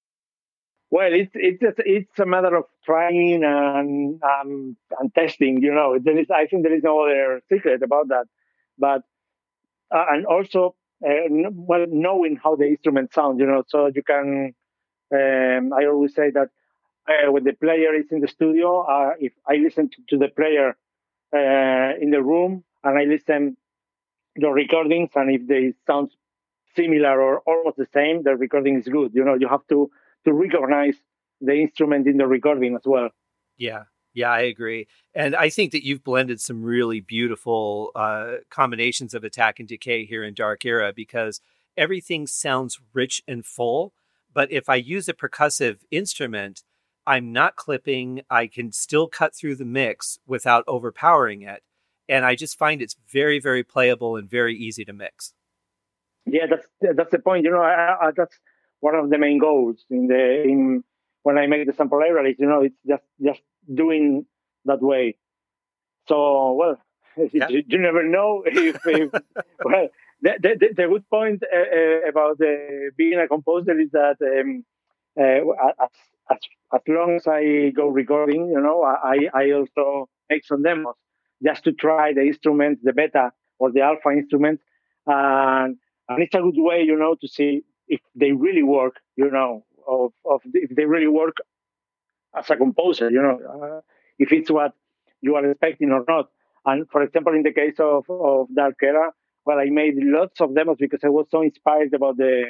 Well, it's it's just, it's a matter of trying and um, and testing. You know, there is I think there is no other secret about that. But uh, and also uh, well knowing how the instrument sounds. You know, so you can. Um, I always say that uh, when the player is in the studio, uh, if I listen to, to the player uh, in the room and I listen the recordings, and if they sound similar or almost the same, the recording is good. You know, you have to to recognize the instrument in the recording as well. Yeah, Yeah, I agree. And I think that you've blended some really beautiful uh, combinations of attack and decay here in Dark Era because everything sounds rich and full. But if I use a percussive instrument, I'm not clipping. I can still cut through the mix without overpowering it. And I just find it's very, very playable and very easy to mix. Yeah, that's that's the point. You know, I, I, that's one of the main goals in the in when I make the sample libraries. You know, it's just just doing that way. So, well, yeah. you, you, never know if, if well, the, the, the, good point uh, uh, about uh, being a composer is that um, uh, as, as, as long as I go recording, you know, I, I also make some demos just to try the instruments, the beta or the alpha instruments. And, and it's a good way, you know, to see if they really work, you know, of, of if they really work as a composer, you know, uh, if it's what you are expecting or not. And for example, in the case of, of Dark Era, well, I made lots of demos because I was so inspired about the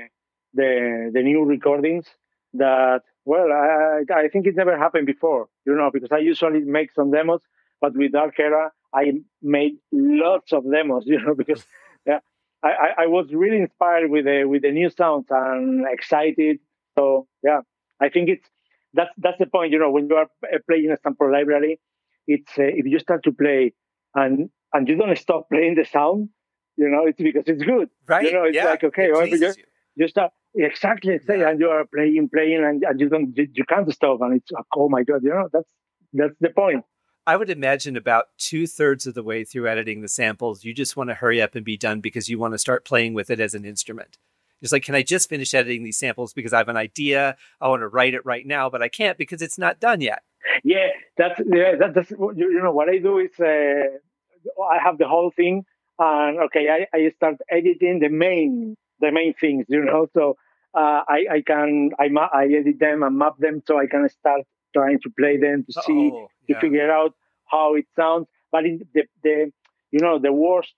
the, the new recordings that well, I, I think it never happened before, you know, because I usually make some demos, but with Dark Era, I made lots of demos, you know, because yeah, I, I was really inspired with the with the new sounds and excited. So yeah, I think it's that's that's the point. You know, when you are playing a sample library, it's uh, if you start to play and and you don't stop playing the sound, you know, it's because it's good. Right. You know, it's yeah. like okay, well, you, you. you start exactly yeah. and you are playing, playing, and, and you don't you, you can't stop, and it's oh my god, you know, that's that's the point. I would imagine about two thirds of the way through editing the samples, you just want to hurry up and be done because you want to start playing with it as an instrument. It's like, can I just finish editing these samples because I have an idea? I want to write it right now, but I can't because it's not done yet. Yeah, that's yeah, that, that's you, you know what I do is uh, I have the whole thing, and okay, I, I start editing the main the main things, you know. So uh, I I can I I edit them and map them so I can start trying to play them to see yeah. to figure out how it sounds. But in the the you know the worst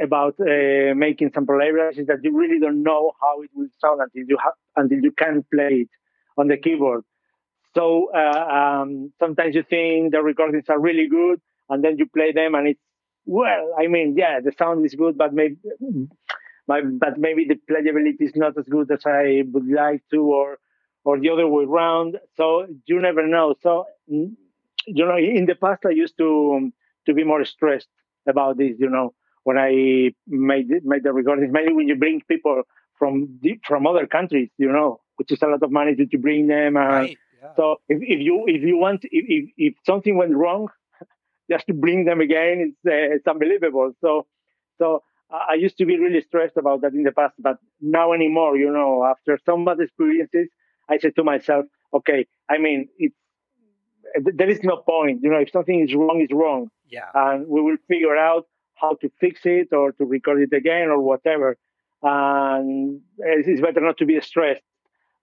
about uh, making sample libraries is that you really don't know how it will sound until you have until you can play it on the keyboard. So uh, um, sometimes you think the recordings are really good, and then you play them, and it's well. I mean, yeah, the sound is good, but maybe, but maybe the playability is not as good as I would like to, or or the other way around. So you never know. So you know, in the past, I used to to be more stressed about this. You know, when I made made the recordings, maybe when you bring people from from other countries, you know, which is a lot of money to, to bring them. Uh, right. yeah. So if, if you if you want if, if, if something went wrong, just to bring them again, it's uh, it's unbelievable. So so I used to be really stressed about that in the past, but now anymore, you know, after some bad experiences, I said to myself, okay, I mean, it's there is no point, you know, if something is wrong, it's wrong. Yeah. And we will figure out how to fix it or to record it again or whatever. And it's better not to be stressed.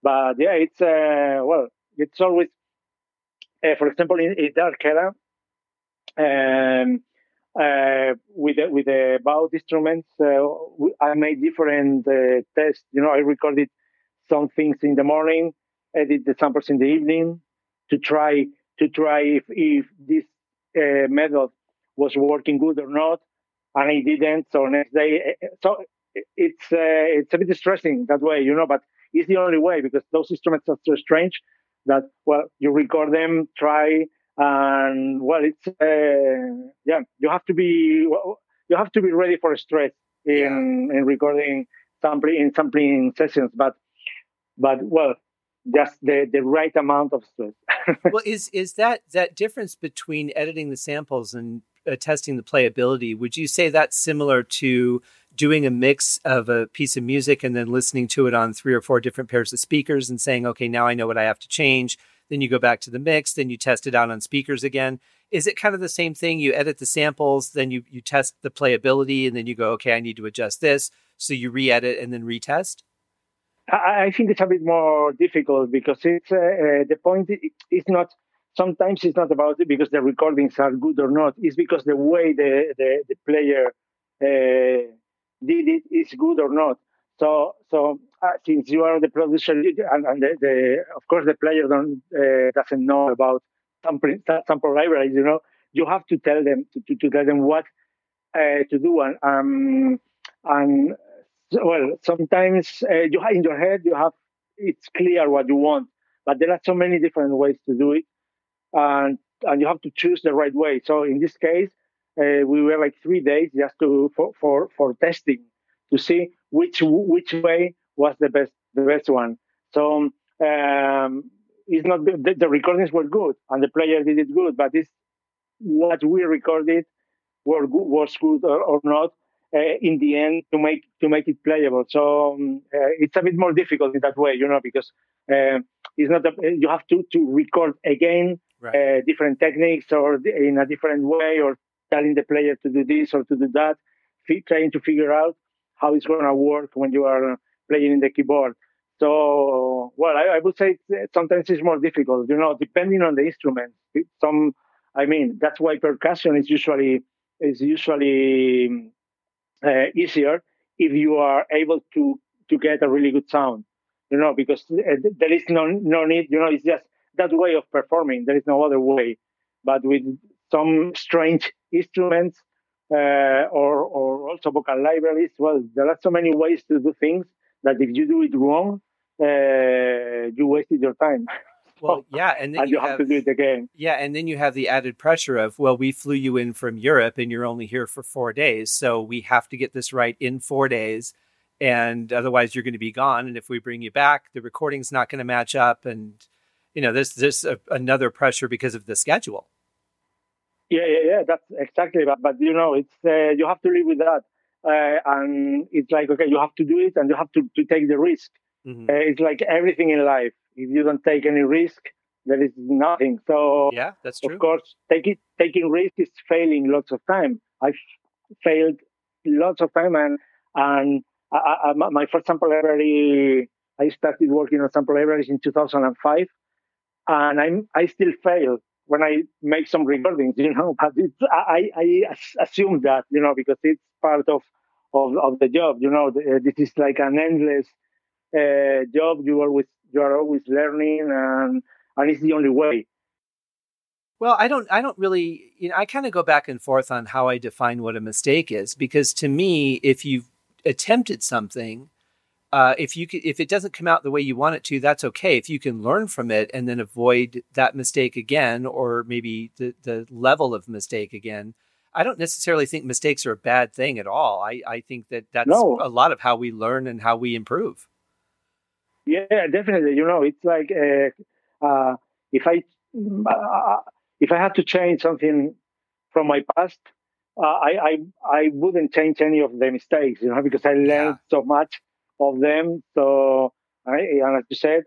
But yeah, it's uh, well, it's always, uh, for example, in, in Dark Era, um, uh, with the, with the bow instruments, uh, I made different uh, tests. You know, I recorded some things in the morning, edit the samples in the evening to try to try if if this uh, method was working good or not and I didn't. So next day, eh, eh, so it's uh, it's a bit distressing that way, you know. But it's the only way because those instruments are so strange that well, you record them, try, and well, it's uh, yeah, you have to be you have to be ready for stress in yeah. in recording sampling in sampling sessions, but but well, just the, the right amount of stress. well, is is that that difference between editing the samples and uh, testing the playability, would you say that's similar to doing a mix of a piece of music and then listening to it on three or four different pairs of speakers and saying, okay, now I know what I have to change? Then you go back to the mix, then you test it out on speakers again. Is it kind of the same thing? You edit the samples, then you, you test the playability, and then you go, okay, I need to adjust this. So you re edit and then retest? I think it's a bit more difficult because it's uh, uh, the point is not sometimes it's not about it because the recordings are good or not. It's because the way the the, the player uh, did it is good or not. So so uh, since you are the producer and, and the, the, of course the player don't uh, doesn't know about sample, sample libraries, you know, you have to tell them to, to, to tell them what uh, to do and um, and well sometimes uh, you have in your head you have it's clear what you want but there are so many different ways to do it and and you have to choose the right way. So in this case uh, we were like three days just to for, for for testing to see which which way was the best the best one so um, it's not the, the recordings were good and the player did it good but it's what we recorded were good, was good or, or not uh, in the end to make to make it playable. So um, uh, it's a bit more difficult in that way, you know, because uh, it's not a, you have to to record again right. Uh, different techniques or in a different way or telling the player to do this or to do that, trying to figure out how it's going to work when you are playing in the keyboard. So, well, I, I would say sometimes it's more difficult, you know, depending on the instrument. Some, I mean, that's why percussion is usually is usually uh, easier if you are able to to get a really good sound. You know, because uh, there is no no need. You know, it's just that way of performing. There is no other way. But with some strange instruments uh, or or also vocal libraries, well, there are so many ways to do things that if you do it wrong, uh, you wasted your time. Well, yeah, and then and you, you have, have, to do it again. Yeah, and then you have the added pressure of, well, we flew you in from Europe, and you're only here for four days, so we have to get this right in four days, and otherwise you're going to be gone. And if we bring you back, the recording's not going to match up, and you know, there's there's a, another pressure because of the schedule. Yeah, yeah, yeah. That's exactly. But but you know, it's uh, you have to live with that, uh, and it's like okay, you have to do it, and you have to to take the risk. Mm-hmm. Uh, it's like everything in life if you don't take any risk, there is nothing. So yeah, that's true. Of course, take taking risk is failing lots of time. I've failed lots of time, and and I, I, my first sample library, I started working on sample libraries in 2005, and I'm I still fail when I make some recordings, you know. But it's I I assume that you know because it's part of of, of the job. You know, this is like an endless uh, job. You always you are always learning and and it's the only way well i don't i don't really you know i kind of go back and forth on how i define what a mistake is because to me if you've attempted something uh, if you if it doesn't come out the way you want it to, that's okay. If you can learn from it and then avoid that mistake again, or maybe the the level of mistake again, I don't necessarily think mistakes are a bad thing at all. I I think that that's no. a lot of how we learn and how we improve. Yeah, definitely. You know, it's like uh, uh, if I uh, if I had to change something from my past, uh, I, I I wouldn't change any of the mistakes. You know, because I learned yeah. so much of them. So, I, and as you said,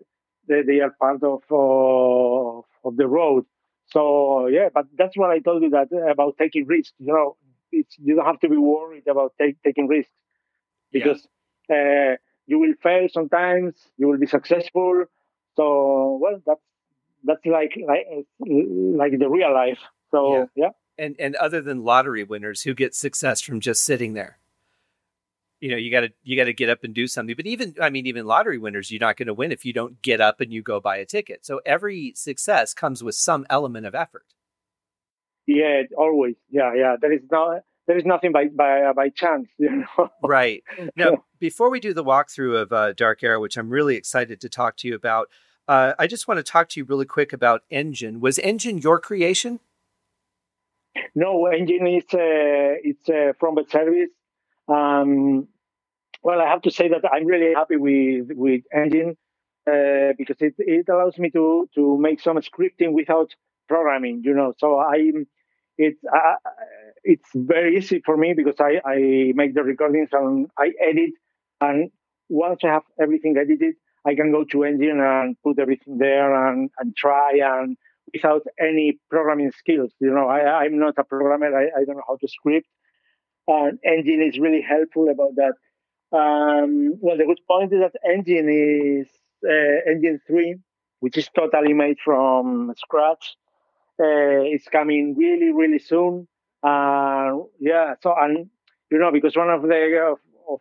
they, they are part of uh, of the road. So yeah, but that's what I told you that about taking risks. You know, it's you don't have to be worried about take, taking risks because. Yeah. Uh, you will fail sometimes you will be successful so well that's that's like like like the real life so yeah. yeah. and and other than lottery winners who get success from just sitting there you know you got to you got to get up and do something but even i mean even lottery winners you're not going to win if you don't get up and you go buy a ticket so every success comes with some element of effort yeah always yeah yeah there is no there is nothing by by uh, by chance, you know. right now, before we do the walkthrough of uh, Dark Era, which I'm really excited to talk to you about, uh, I just want to talk to you really quick about Engine. Was Engine your creation? No, Engine is uh, it's uh, from the service. Um, well, I have to say that I'm really happy with with Engine uh, because it it allows me to to make some scripting without programming. You know, so I'm it's uh, it's very easy for me because I, I make the recordings and I edit and once I have everything edited, I can go to Engine and put everything there and, and try and without any programming skills. You know, I, I'm not a programmer. I, I don't know how to script. And Engine is really helpful about that. Um, well, the good point is that Engine is uh, Engine 3, which is totally made from scratch. Uh, it's coming really, really soon. Uh, yeah, so, and, you know, because one of the of, of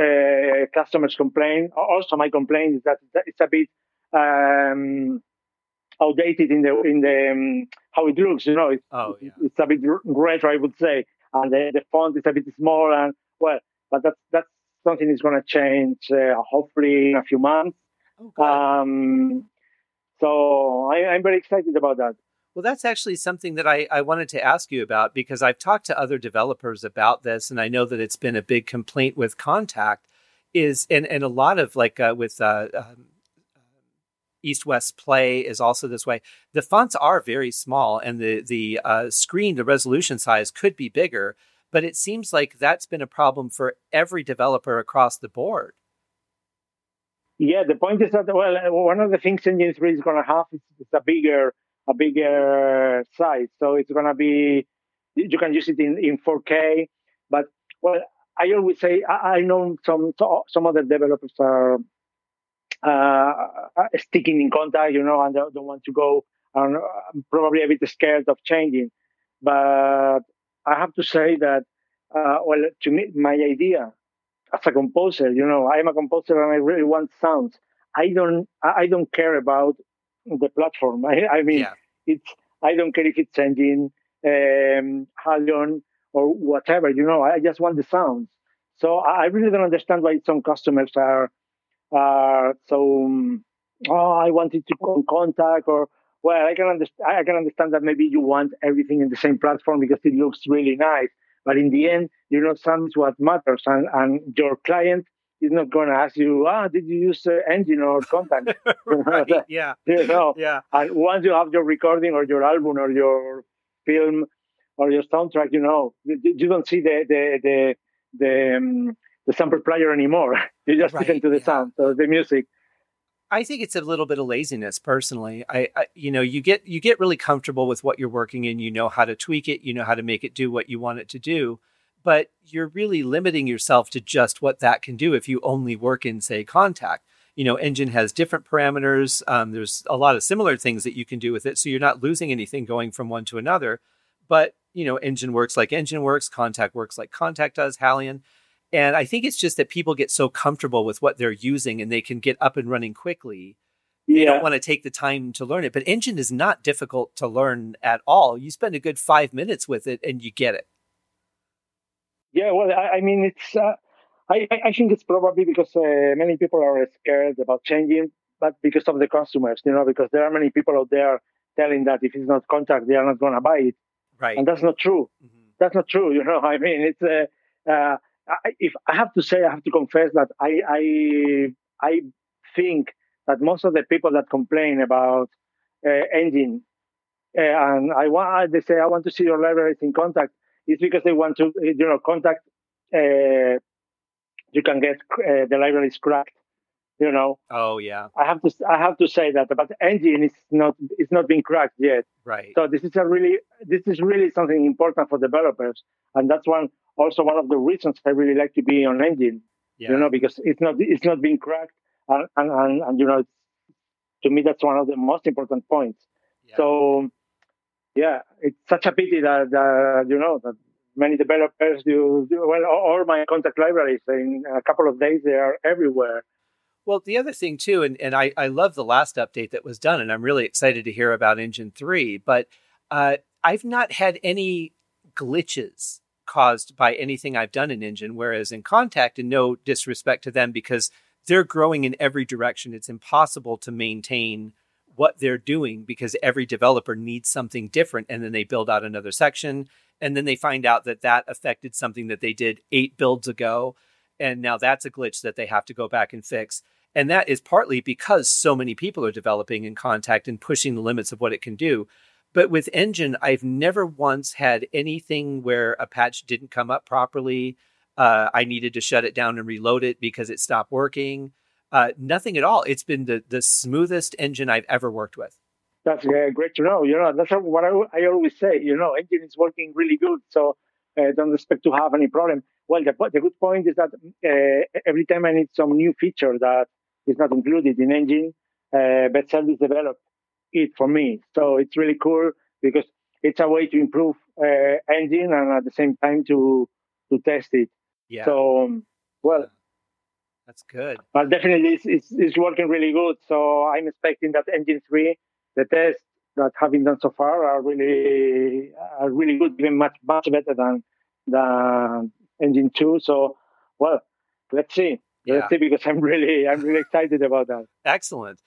uh, customers complain, also my complaint is that it's a bit um, outdated in the in the um, how it looks. You know, it's, oh, yeah. it's a bit retro, I would say, and the, the font is a bit small. And well, but that's that's something is going to change uh, hopefully in a few months. Oh, um, so I, I'm very excited about that. Well, that's actually something that I, I wanted to ask you about because I've talked to other developers about this, and I know that it's been a big complaint with Kontakt Is and and a lot of like uh, with uh, um, East West Play is also this way. The fonts are very small, and the the uh, screen, the resolution size could be bigger, but it seems like that's been a problem for every developer across the board. Yeah, the point is that well, one of the things Engine Three is going to have is, is a bigger a bigger size, so it's going to be you can use it in in 4K. But well, I always say I, I know some some other developers are uh, sticking in Kontakt, you know, and don't, don't want to go. I'm probably a bit scared of changing, but I have to say that uh, well, to me, my idea as a composer, you know, I'm a composer and I really want sounds. I don't, I don't care about the platform. I, I mean, yeah. it's, I don't care if it's changing, um, Halion or whatever, you know, I just want the sounds. So I really don't understand why some customers are, are so, um, oh, I wanted to Kontakt, or, well, I can understand, I can understand that maybe you want everything in the same platform because it looks really nice. But in the end, you know, sound is what matters, and, and your client is not going to ask you, ah, did you use uh, engine or Kontakt? right, yeah. You know, yeah. And once you have your recording or your album or your film or your soundtrack, you know, you don't see the the the the, um, the sample player anymore. you just right, listen to the yeah. sound, so the music. I think it's a little bit of laziness personally. I, I, you know, you get you get really comfortable with what you're working in, you know how to tweak it, you know how to make it do what you want it to do, but you're really limiting yourself to just what that can do if you only work in say Kontakt. You know, engine has different parameters. Um, there's a lot of similar things that you can do with it, so you're not losing anything going from one to another. But you know, engine works like engine works, Kontakt works like Kontakt does, Halion. And I think it's just that people get so comfortable with what they're using and they can get up and running quickly. Yeah. They don't want to take the time to learn it. But engine is not difficult to learn at all. You spend a good five minutes with it and you get it. Yeah, well, I, I mean, it's. Uh, I, I think it's probably because uh, many people are scared about changing, but because of the consumers, you know, because there are many people out there telling that if it's not Kontakt, they are not going to buy it. Right. And that's not true. Mm-hmm. That's not true. You know, I mean, it's. Uh, uh, I, if I have to say, I have to confess that I, I, I think that most of the people that complain about uh, engine uh, and I want, they say, I want to see your libraries in Kontakt, is because they want to, you know, Kontakt. Uh, you can get uh, the libraries cracked. You know. Oh yeah. I have to, I have to say that, but engine is not, it's not being cracked yet. Right. So this is a really, this is really something important for developers, and that's one also one of the reasons I really like to be on engine. Yeah. You know, because it's not it's not being cracked, and and, and, and you know, to me that's one of the most important points. Yeah. So, yeah, it's such a pity that, that you know that many developers do, do well. All my Kontakt libraries in a couple of days they are everywhere. Well, the other thing too, and, and I, I love the last update that was done, and I'm really excited to hear about Engine 3, but uh, I've not had any glitches caused by anything I've done in Engine. Whereas in Kontakt, and no disrespect to them, because they're growing in every direction, it's impossible to maintain what they're doing because every developer needs something different. And then they build out another section. And then they find out that that affected something that they did eight builds ago. And now that's a glitch that they have to go back and fix. And that is partly because so many people are developing in Kontakt and pushing the limits of what it can do. But with Engine, I've never once had anything where a patch didn't come up properly. Uh, I needed to shut it down and reload it because it stopped working. Uh, nothing at all. It's been the, the smoothest engine I've ever worked with. That's uh, great to know. You know, that's what I, I, always say. You know, engine is working really good, so uh, don't expect to have any problem. Well, the, the good point is that uh, every time I need some new feature that is not included in engine, uh, Best Service developed it for me. So it's really cool because it's a way to improve uh, engine and at the same time to to test it. Yeah. So um, well, that's good. But definitely, it's, it's, it's working really good. So I'm expecting that engine three the tests that have been done so far are really are really good, even much much better than the engine two. So, well, let's see. Yeah. Let's see because I'm really I'm really excited about that. Excellent.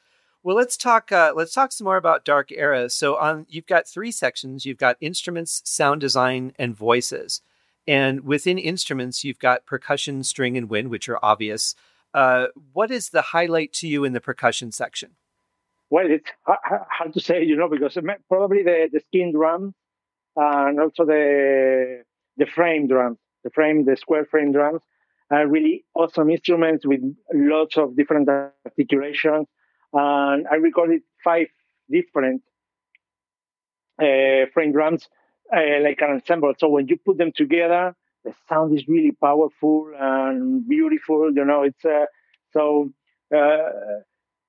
Well, let's talk. Uh, let's talk some more about Dark Era. So, on you've got three sections. You've got instruments, sound design, and voices. And within instruments, you've got percussion, string, and wind, which are obvious. Uh, what is the highlight to you in the percussion section? Well, it's hard to say, you know, because probably the, the skin drum and also the the frame drums, the frame, the square frame drums are really awesome instruments with lots of different articulations. And I recorded five different uh, frame drums uh, like an ensemble. So when you put them together, the sound is really powerful and beautiful. You know, it's uh, so uh,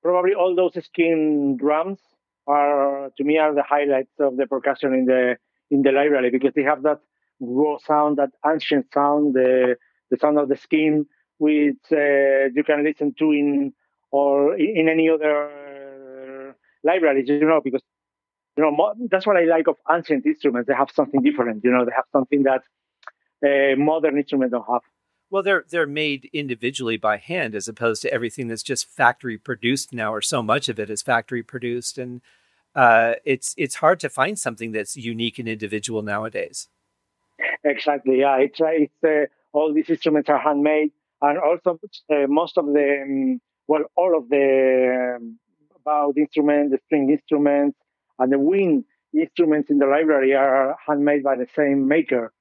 probably all those skin drums are to me are the highlights of the percussion in the in the library because they have that raw sound, that ancient sound, the the sound of the skin, which uh, you can listen to in or in any other libraries, you know, because you know that's what I like of ancient instruments. They have something different, you know, they have something that uh, modern instruments don't have. Well, they're they're made individually by hand as opposed to everything that's just factory produced now, or so much of it is factory produced, and uh, it's it's hard to find something that's unique and individual nowadays. Exactly. Yeah, it's it's uh, all these instruments are handmade, and also uh, most of the um, well, all of the um, bowed instruments, the string instruments, and the wind instruments in the library are handmade by the same maker.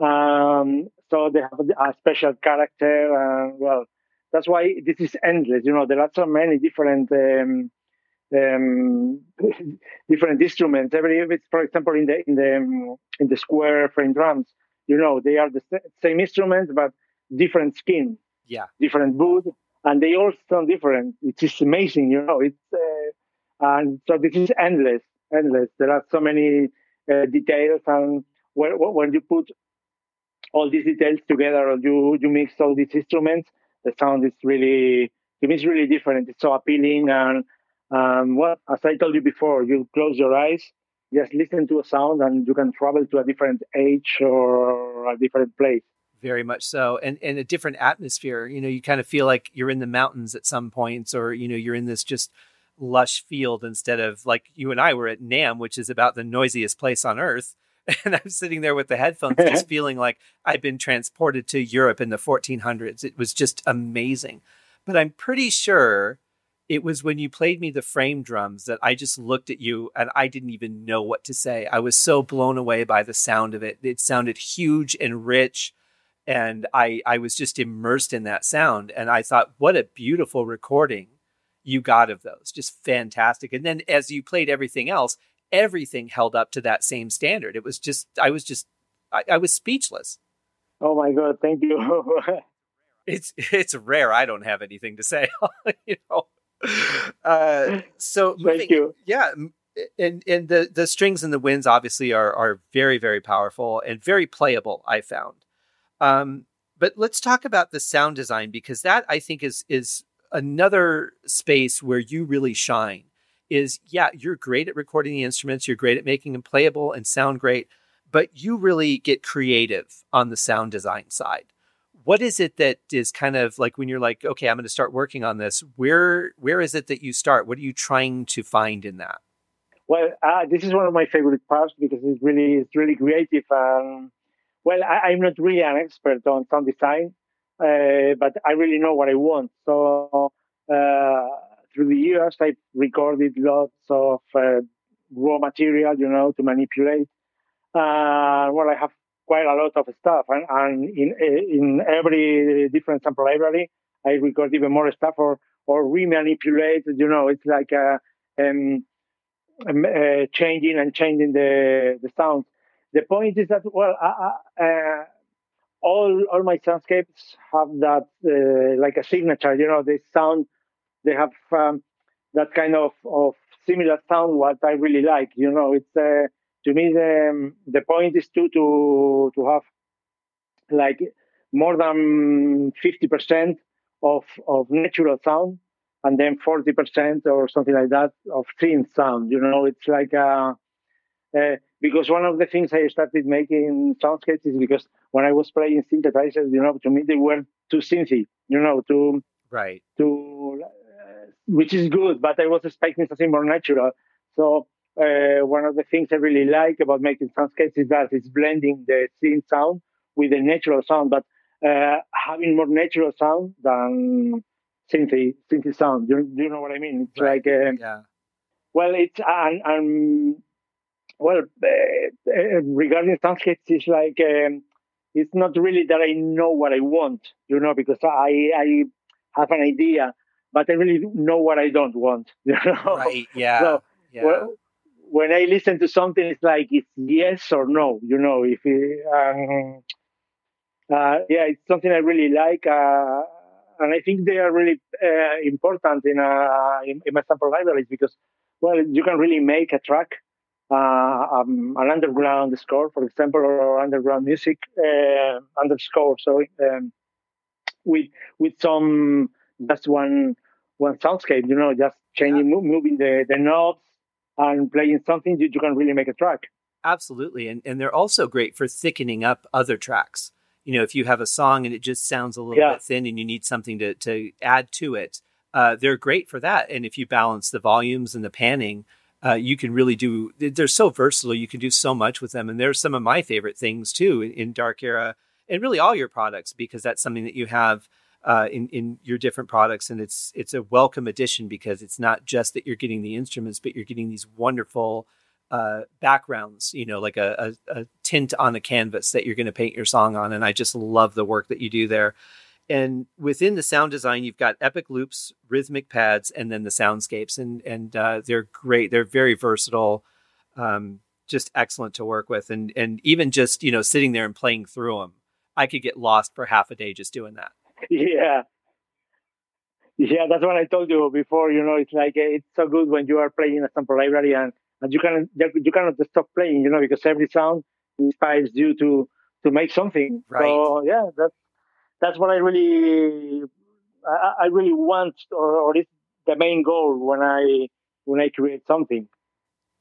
Um, so they have a special character, and well, that's why this is endless. You know, there are so many different um, um, different instruments. Every, for example, in the in the um, in the square frame drums, you know, they are the same instruments but different skin, yeah, different wood, and they all sound different. It's just amazing, you know. It's uh, and so this is endless, endless. There are so many uh, details, and when, when you put all these details together, or you you mix all these instruments, the sound is really to me it's really different. It's so appealing, and um, well, as I told you before, you close your eyes, just listen to a sound, and you can travel to a different age or a different place. Very much so, and and a different atmosphere. You know, you kind of feel like you're in the mountains at some points, or you know, you're in this just lush field instead of like you and I were at NAMM which is about the noisiest place on earth and I'm sitting there with the headphones, just feeling like I've been transported to Europe in the 1400s. It was just amazing. But I'm pretty sure it was when you played me the frame drums that I just looked at you and I didn't even know what to say. I was so blown away by the sound of it. It sounded huge and rich. And I, I was just immersed in that sound. And I thought, what a beautiful recording you got of those. Just fantastic. And then as you played everything else, everything held up to that same standard. It was just, I was just, I, I was speechless. Oh my God. Thank you. it's, it's rare. I don't have anything to say, you know? Uh, so thank you. Yeah. And, and the, the strings and the winds obviously are, are very, very powerful and very playable. I found. Um, but let's talk about the sound design because that I think is, is another space where you really shine is yeah, you're great at recording the instruments, you're great at making them playable and sound great, but you really get creative on the sound design side. What is it that is kind of like when you're like, okay, I'm going to start working on this? Where where is it that you start? What are you trying to find in that? Well, uh, this is one of my favorite parts because it's really it's really creative. Um, well, I, am not really an expert on sound design, uh, but I really know what I want. So uh, through the years, I've recorded lots of uh, raw material, you know, to manipulate. Uh, well, I have quite a lot of stuff, and, and in in every different sample library, I record even more stuff or or remanipulate. You know, it's like a, uh, um, um, uh, changing and changing the the sounds. The point is that well, uh, all all my soundscapes have that uh, like a signature. You know, they sound they have um, that kind of, of similar sound what I really like. You know, it's uh, to me the the point is to to to have like more than fifty percent of of natural sound and then 40% or something like that of synth sound. You know, it's like a, uh, because one of the things I started making soundscapes is because when I was playing synthesizers, you know, to me they were too synthy, you know, to right to uh, which is good, but I was expecting something more natural. So uh, one of the things I really like about making soundscapes is that it's blending the synth sound with the natural sound, but uh, having more natural sound than synthy synthy sound. Do you, do you know what I mean? It's right. like um, yeah. Well, it's and, and well uh, uh, regarding soundscapes, it's like um, it's not really that I know what I want, you know, because I I have an idea, but I really know what I don't want. You know? Right. Yeah. So, yeah. Well, when I listen to something, it's like it's yes or no. You know, if it, um, uh, yeah, it's something I really like, uh, and I think they are really uh, important in, uh, in, in my sample libraries because, well, you can really make a track, um, an underground score, for example, or underground music uh, underscore. Sorry, um, with with some just one one soundscape. You know, just changing, yeah. moving the the knobs and playing something, you, you can really make a track. Absolutely, and and they're also great for thickening up other tracks you know, if you have a song and it just sounds a little yeah. bit thin and you need something to, to add to it, uh, they're great for that. And if you balance the volumes and the panning, uh, you can really do, they're so versatile. You can do so much with them. And they're some of my favorite things too in, in Dark Era and really all your products, because that's something that you have uh, in, in your different products. And it's, it's a welcome addition because it's not just that you're getting the instruments, but you're getting these wonderful uh, backgrounds, you know, like a, a, a, tint on a canvas that you're going to paint your song on. And I just love the work that you do there. And within the sound design, you've got epic loops, rhythmic pads, and then the soundscapes, and and uh, they're great. They're very versatile, um, just excellent to work with. And and even just you know sitting there and playing through them, I could get lost for half a day just doing that. Yeah, yeah, that's what I told you before. You know, it's like it's so good when you are playing a sample library and and you can you cannot stop playing, you know, because every sound inspires you to to make something. Right. So yeah, that's that's what I really I, I really want, or, or it's the main goal when I when I create something.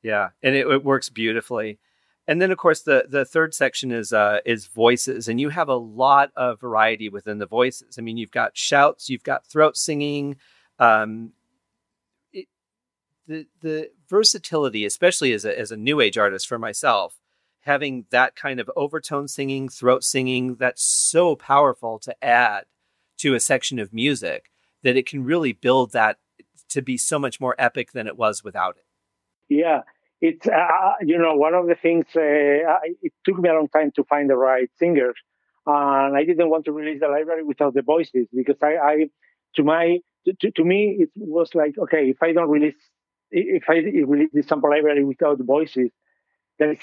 Yeah, and it, it works beautifully. And then, of course, the the third section is uh, is voices, and you have a lot of variety within the voices. I mean, you've got shouts, you've got throat singing, um, the the versatility, especially as a as a new age artist for myself, having that kind of overtone singing, throat singing, that's so powerful to add to a section of music that it can really build that to be so much more epic than it was without it. Yeah, it's uh, you know one of the things. Uh, it took me a long time to find the right singers, and I didn't want to release the library without the voices because I, I to my to, to me it was like okay if I don't release if I release this sample library without the voices, there is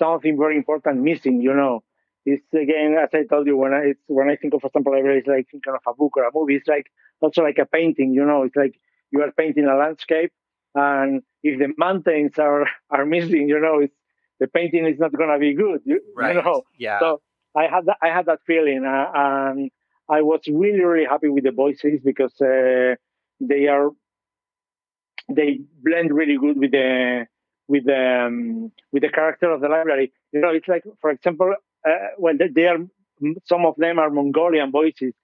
something very important missing. You know, it's again as I told you when I it's, when I think of a sample library, it's like thinking of a book or a movie. It's like also like a painting. You know, it's like you are painting a landscape, and if the mountains are are missing, you know, it's the painting is not going to be good. You, right. you know, yeah. So I had that, I had that feeling, uh, and I was really really happy with the voices because uh, they are they blend really good with the with the um, with the character of the library. You know, it's like, for example, uh, well, they, they, are some of them are Mongolian voices.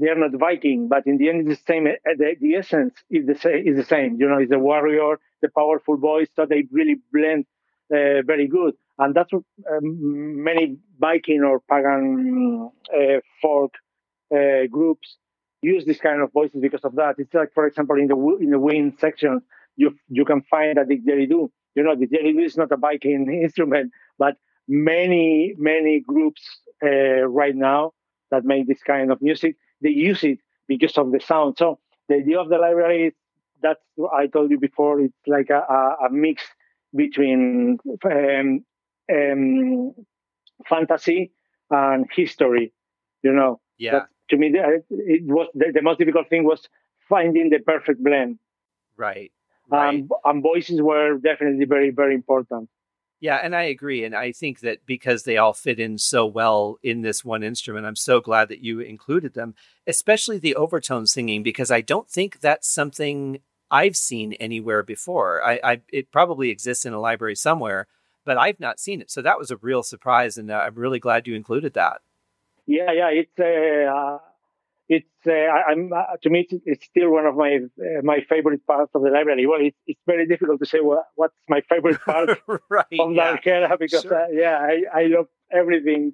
They are not Viking, but in the end, it's the same. Uh, the, the essence is the same. Is the same. You know, it's the warrior, the powerful voice. So they really blend uh, very good, and that's what um, many Viking or pagan uh, folk uh, groups use this kind of voices because of that. It's like, for example, in the in the wind section, you you can find that they, a didgeridoo. You know, is not a Viking instrument, but many many groups uh, right now that make this kind of music, they use it because of the sound. So the idea of the library is that's I told you before. It's like a, a, mix between um, um, fantasy and history. You know, yeah. That's, to me, it was the, the, most difficult thing was finding the perfect blend. Right. Right. Um, and voices were definitely very, very important. Yeah, and I agree. And I think that because they all fit in so well in this one instrument, I'm so glad that you included them, especially the overtone singing, because I don't think that's something I've seen anywhere before. I, I it probably exists in a library somewhere, but I've not seen it. So that was a real surprise, and uh, I'm really glad you included that. Yeah, yeah, it's uh, it's uh, I'm uh, to me it's, still one of my uh, my favorite parts of the library. Well, it's it's very difficult to say what, what's my favorite part right, of yeah. Dark because sure. Uh, yeah, I, I love everything.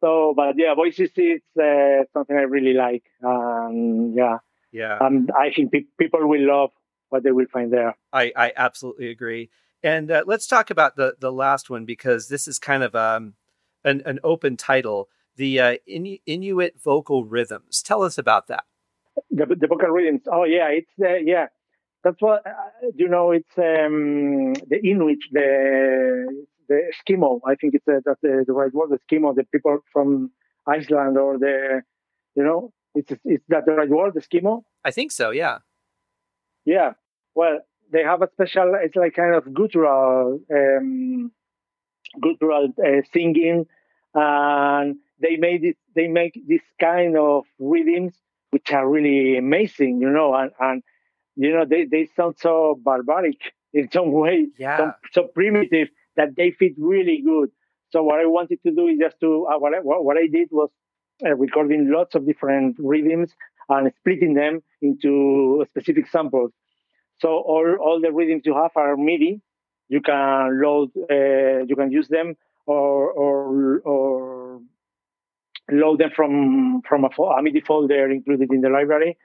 So, but yeah, voices is uh, something I really like, and yeah, yeah, and I think pe- people will love what they will find there. I I absolutely agree. And uh, let's talk about the the last one because this is kind of um an an open title the uh, Inu- Inuit vocal rhythms. Tell us about that. The, the vocal rhythms. Oh yeah, it's uh, yeah. That's what uh, you know. It's um, the Inuit, the the Eskimo. I think it's uh, that's the, the right word. The Eskimo, the people from Iceland or the you know, it's it's that the right word, The Eskimo. I think so. Yeah. Yeah. Well, they have a special. It's like kind of guttural, um, guttural uh, singing, and they made it they make this kind of rhythms which are really amazing you know and, and you know they, they sound so barbaric in some way yeah. so, so primitive that they fit really good. So what i wanted to do is just to uh, what, I, what i did was uh, recording lots of different rhythms and splitting them into specific samples. So all, all the rhythms you have are midi. You can load uh, you can use them or or or load them from from a, a MIDI folder included in the library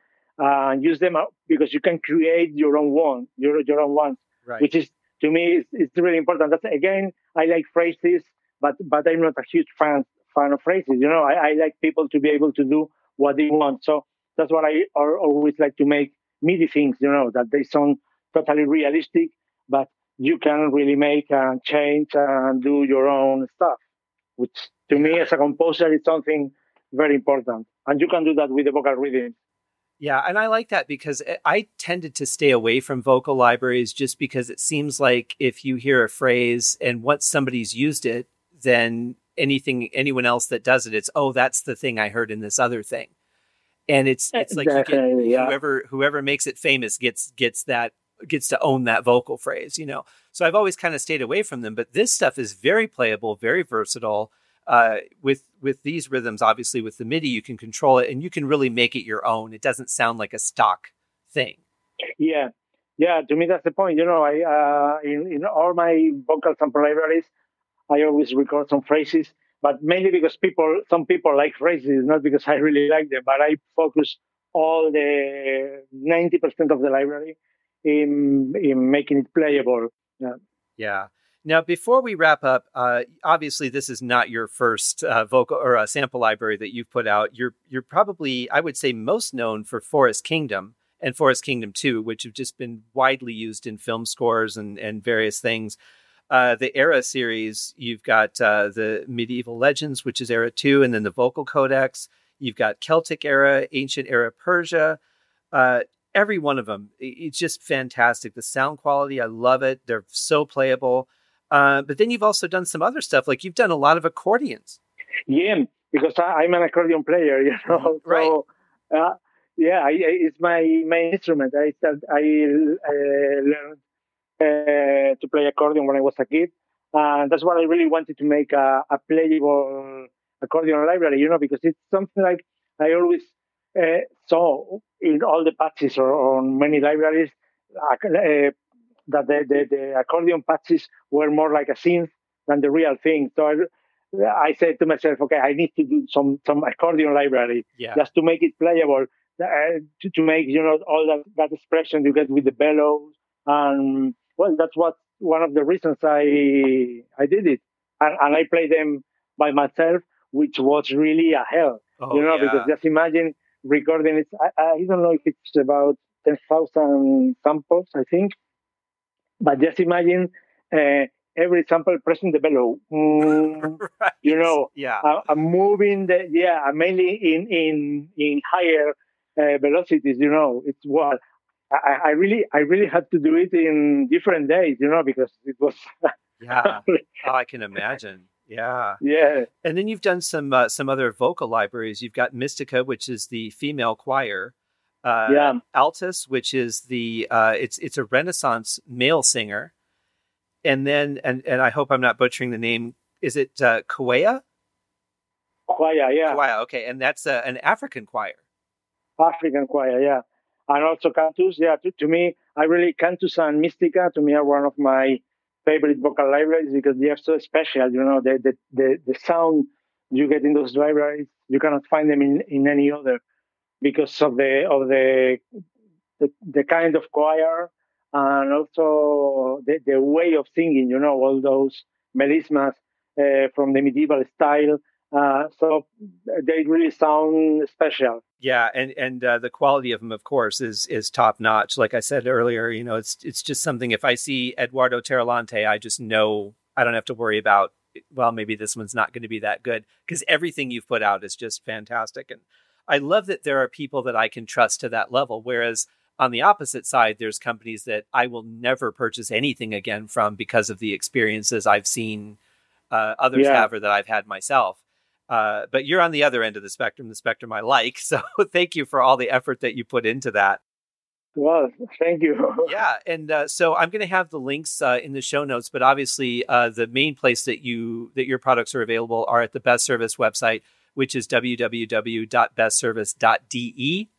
uh, and use them because you can create your own one, your your own ones, right. which is to me is, is really important. That's again, I like phrases, but but I'm not a huge fan fan of phrases. You know, I, I like people to be able to do what they want. So that's what I always like to make MIDI things. You know, that they sound totally realistic, but you can really make and change and do your own stuff which to me as a composer is something very important. And you can do that with the vocal reading. Yeah, and I like that because I tended to stay away from vocal libraries just because it seems like if you hear a phrase and once somebody's used it, then anything anyone else that does it, it's oh, that's the thing I heard in this other thing. And it's it's like get, yeah. whoever whoever makes it famous gets gets that gets to own that vocal phrase, you know. So I've always kind of stayed away from them. But this stuff is very playable, very versatile. Uh, with with these rhythms, obviously with the MIDI, you can control it and you can really make it your own. It doesn't sound like a stock thing. Yeah, yeah. To me, that's the point. You know, I uh, in in all my vocal sample libraries, I always record some phrases, but mainly because people, some people like phrases, not because I really like them. But I focus all the ninety percent of the library in in making it playable. Yeah. Yeah. Now, before we wrap up, uh, obviously this is not your first uh, vocal or a sample library that you've put out. You're you're probably, I would say, most known for Forest Kingdom and Forest Kingdom Two, which have just been widely used in film scores and and various things. Uh, the Era series, you've got uh, the Medieval Legends, which is Era Two, and then the Vocal Codex. You've got Celtic Era, Ancient Era Persia. Uh, every one of them. It's just fantastic. The sound quality, I love it. They're so playable. Uh, but then you've also done some other stuff, like you've done a lot of accordions. Yeah, because I, am an accordion player, you know. right. So, uh, yeah, I, it's my main instrument. I started, I uh, learned uh, to play accordion when I was a kid, and that's what I really wanted to make a, a playable accordion library, you know, because it's something like I always uh, saw in all the patches or on many libraries uh, that the, the, the, accordion patches were more like a synth than the real thing. So I, I said to myself, okay, I need to do some some accordion library yeah. just to make it playable, uh, to, to make you know all that, that expression you get with the bellows, and well, that's what one of the reasons I I did it, and, and I played them by myself, which was really a hell, oh, you know, yeah. because just imagine recording it. I, I don't know if it's about 10,000 samples, I think. But just imagine uh, every sample pressing the bellow. Mm, right. You know, yeah. I, am moving the, yeah, mainly in, in, in higher uh, velocities, you know, it's what I, I really, I really had to do it in different days, you know, because it was Yeah. oh, I can imagine. Yeah. Yeah. And then you've done some uh, some other vocal libraries. You've got Mystica, which is the female choir. Uh, yeah. Altus, which is the uh, it's it's a Renaissance male singer. And then and and I hope I'm not butchering the name. Is it uh, Kwaya? Kwaya, yeah. Kwaya, okay, and that's uh, an African choir. African choir, yeah, and also Cantus. Yeah, to, to me, I really Cantus and Mystica to me are one of my favorite vocal libraries because they are so special. You know, the the the, the sound you get in those libraries, you cannot find them in, in any other because of the of the the, the kind of choir and also the, the way of singing. You know, all those melismas uh, from the medieval style. Uh, so they really sound special. Yeah, and and uh, the quality of them, of course, is is top notch. Like I said earlier, you know, it's it's just something. If I see Eduardo Tarilonte, I just know I don't have to worry about. Well, maybe this one's not going to be that good because everything you've put out is just fantastic, and I love that there are people that I can trust to that level. Whereas on the opposite side, there's companies that I will never purchase anything again from because of the experiences I've seen uh, others yeah. have or that I've had myself. Uh, but you're on the other end of the spectrum, the spectrum I like. So thank you for all the effort that you put into that. Well, thank you. yeah, and uh, so I'm going to have the links uh, in the show notes, but obviously uh, the main place that you that your products are available are at the Best Service website, which is www.bestservice.de,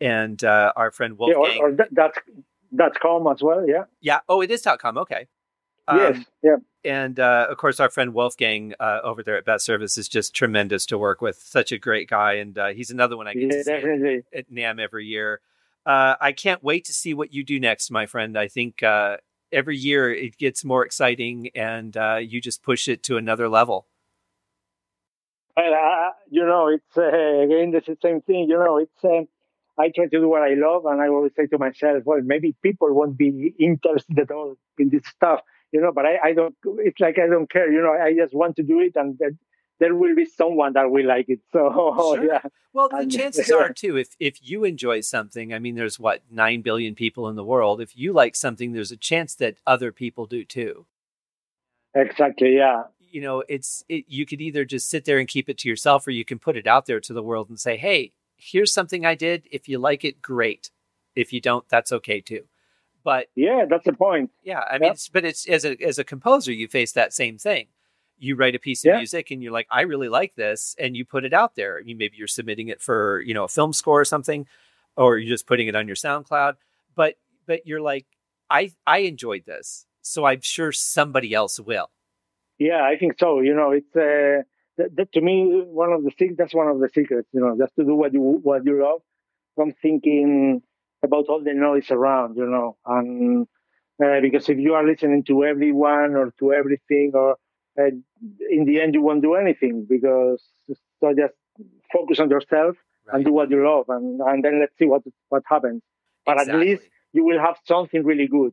and uh, our friend Wolfgang. Yeah, or, or that's dot com as well. Yeah. Yeah. Oh, it is dot com. Okay. Um, yes. Yeah and uh, of course, our friend Wolfgang uh, over there at Best Service is just tremendous to work with. Such a great guy, and uh, he's another one I get yeah, to see at, at NAMM every year. Uh, I can't wait to see what you do next, my friend. I think uh, every year it gets more exciting, and uh, you just push it to another level. Well, you know, it's again the same thing. You know, it's um, I try to do what I love, and I always say to myself, well, maybe people won't be interested at all in this stuff you know, but I, I don't, it's like I don't care, you know, I just want to do it and then there will be someone that will like it. So, sure. yeah. Well, the and, chances are too, if, if you enjoy something, I mean, there's what, 9 billion people in the world. If you like something, there's a chance that other people do too. Exactly. Yeah. You know, it's, it, you could either just sit there and keep it to yourself or you can put it out there to the world and say, Hey, here's something I did. If you like it, great. If you don't, that's okay too. But yeah, that's the point. Yeah, I mean, it's, but it's as a as a composer, you face that same thing. You write a piece of yeah. music and you're like, I really like this, and you put it out there. You maybe you're submitting it for you know a film score or something, or you're just putting it on your SoundCloud. But but you're like, I I enjoyed this, so I'm sure somebody else will. Yeah, I think so. You know, it's uh, that, that to me one of the things. that's one of the secrets. You know, just to do what you what you love. From thinking about all the noise around, you know, and uh, because if you are listening to everyone or to everything, or uh, in the end you won't do anything because so just focus on yourself right. and do what you love, and and then let's see what what happens. But exactly. at least you will have something really good.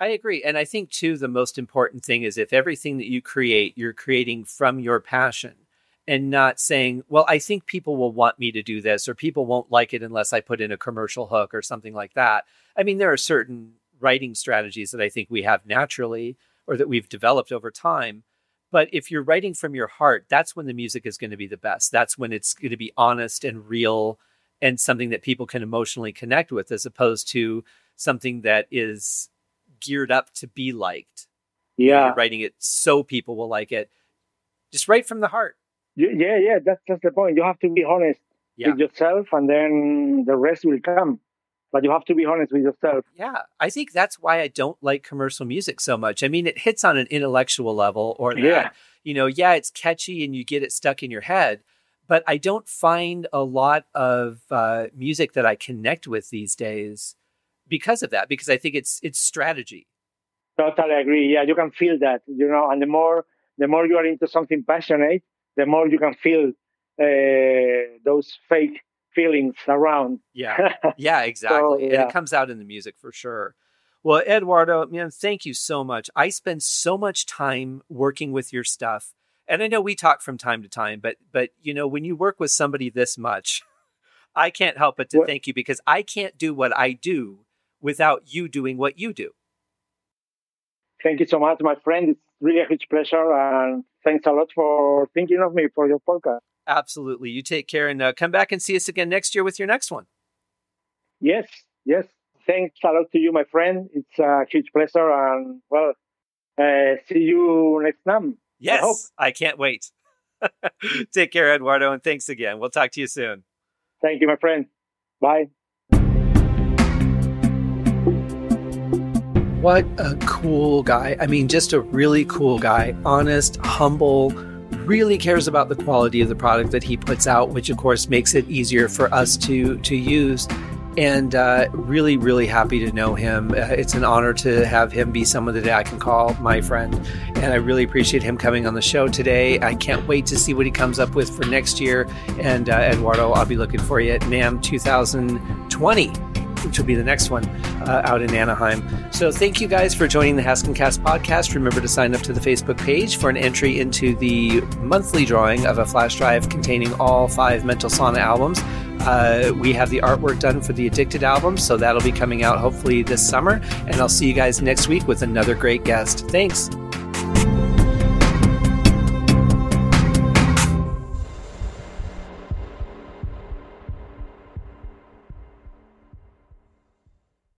I agree. And I think, too, the most important thing is if everything that you create, you're creating from your passion and not saying, well, I think people will want me to do this or people won't like it unless I put in a commercial hook or something like that. I mean, there are certain writing strategies that I think we have naturally or that we've developed over time. But if you're writing from your heart, that's when the music is going to be the best. That's when it's going to be honest and real and something that people can emotionally connect with as opposed to something that is geared up to be liked. Yeah. You're writing it so people will like it. Just write from the heart yeah, yeah, that's just the point. You have to be honest yeah. with yourself, and then the rest will come. But you have to be honest with yourself. Yeah, I think that's why I don't like commercial music so much. I mean, it hits on an intellectual level, or that, yeah. you know, yeah, it's catchy and you get it stuck in your head. But I don't find a lot of uh, music that I connect with these days because of that. Because I think it's it's strategy. Totally agree. Yeah, you can feel that, you know, and the more the more you are into something passionate, the more you can feel uh, those fake feelings around. Yeah, yeah, exactly. so, yeah. And it comes out in the music for sure. Well, Eduardo, man, thank you so much. I spend so much time working with your stuff. And I know we talk from time to time, but but you know, when you work with somebody this much, I can't help but to what? thank you because I can't do what I do without you doing what you do. Thank you so much, my friend. It's really a huge pleasure. And thanks a lot for thinking of me for your podcast. Absolutely. You take care and uh, come back and see us again next year with your next one. Yes, yes. Thanks a lot to you, my friend. It's a huge pleasure. And well, uh, see you next time. Yes, I, I can't wait. take care, Eduardo, and thanks again. We'll talk to you soon. Thank you, my friend. Bye. What a cool guy. I mean, just a really cool guy. Honest, humble, really cares about the quality of the product that he puts out, which of course makes it easier for us to to use. And uh, really, really happy to know him. Uh, it's an honor to have him be someone that I can call my friend. And I really appreciate him coming on the show today. I can't wait to see what he comes up with for next year. And uh, Eduardo, I'll be looking for you at NAMM 2020 which will be the next one uh, out in Anaheim. So thank you guys for joining the Haskincast podcast. Remember to sign up to the Facebook page for an entry into the monthly drawing of a flash drive containing all five Mental Sauna albums. Uh, we have the artwork done for the Addicted album, so that'll be coming out hopefully this summer. And I'll see you guys next week with another great guest. Thanks.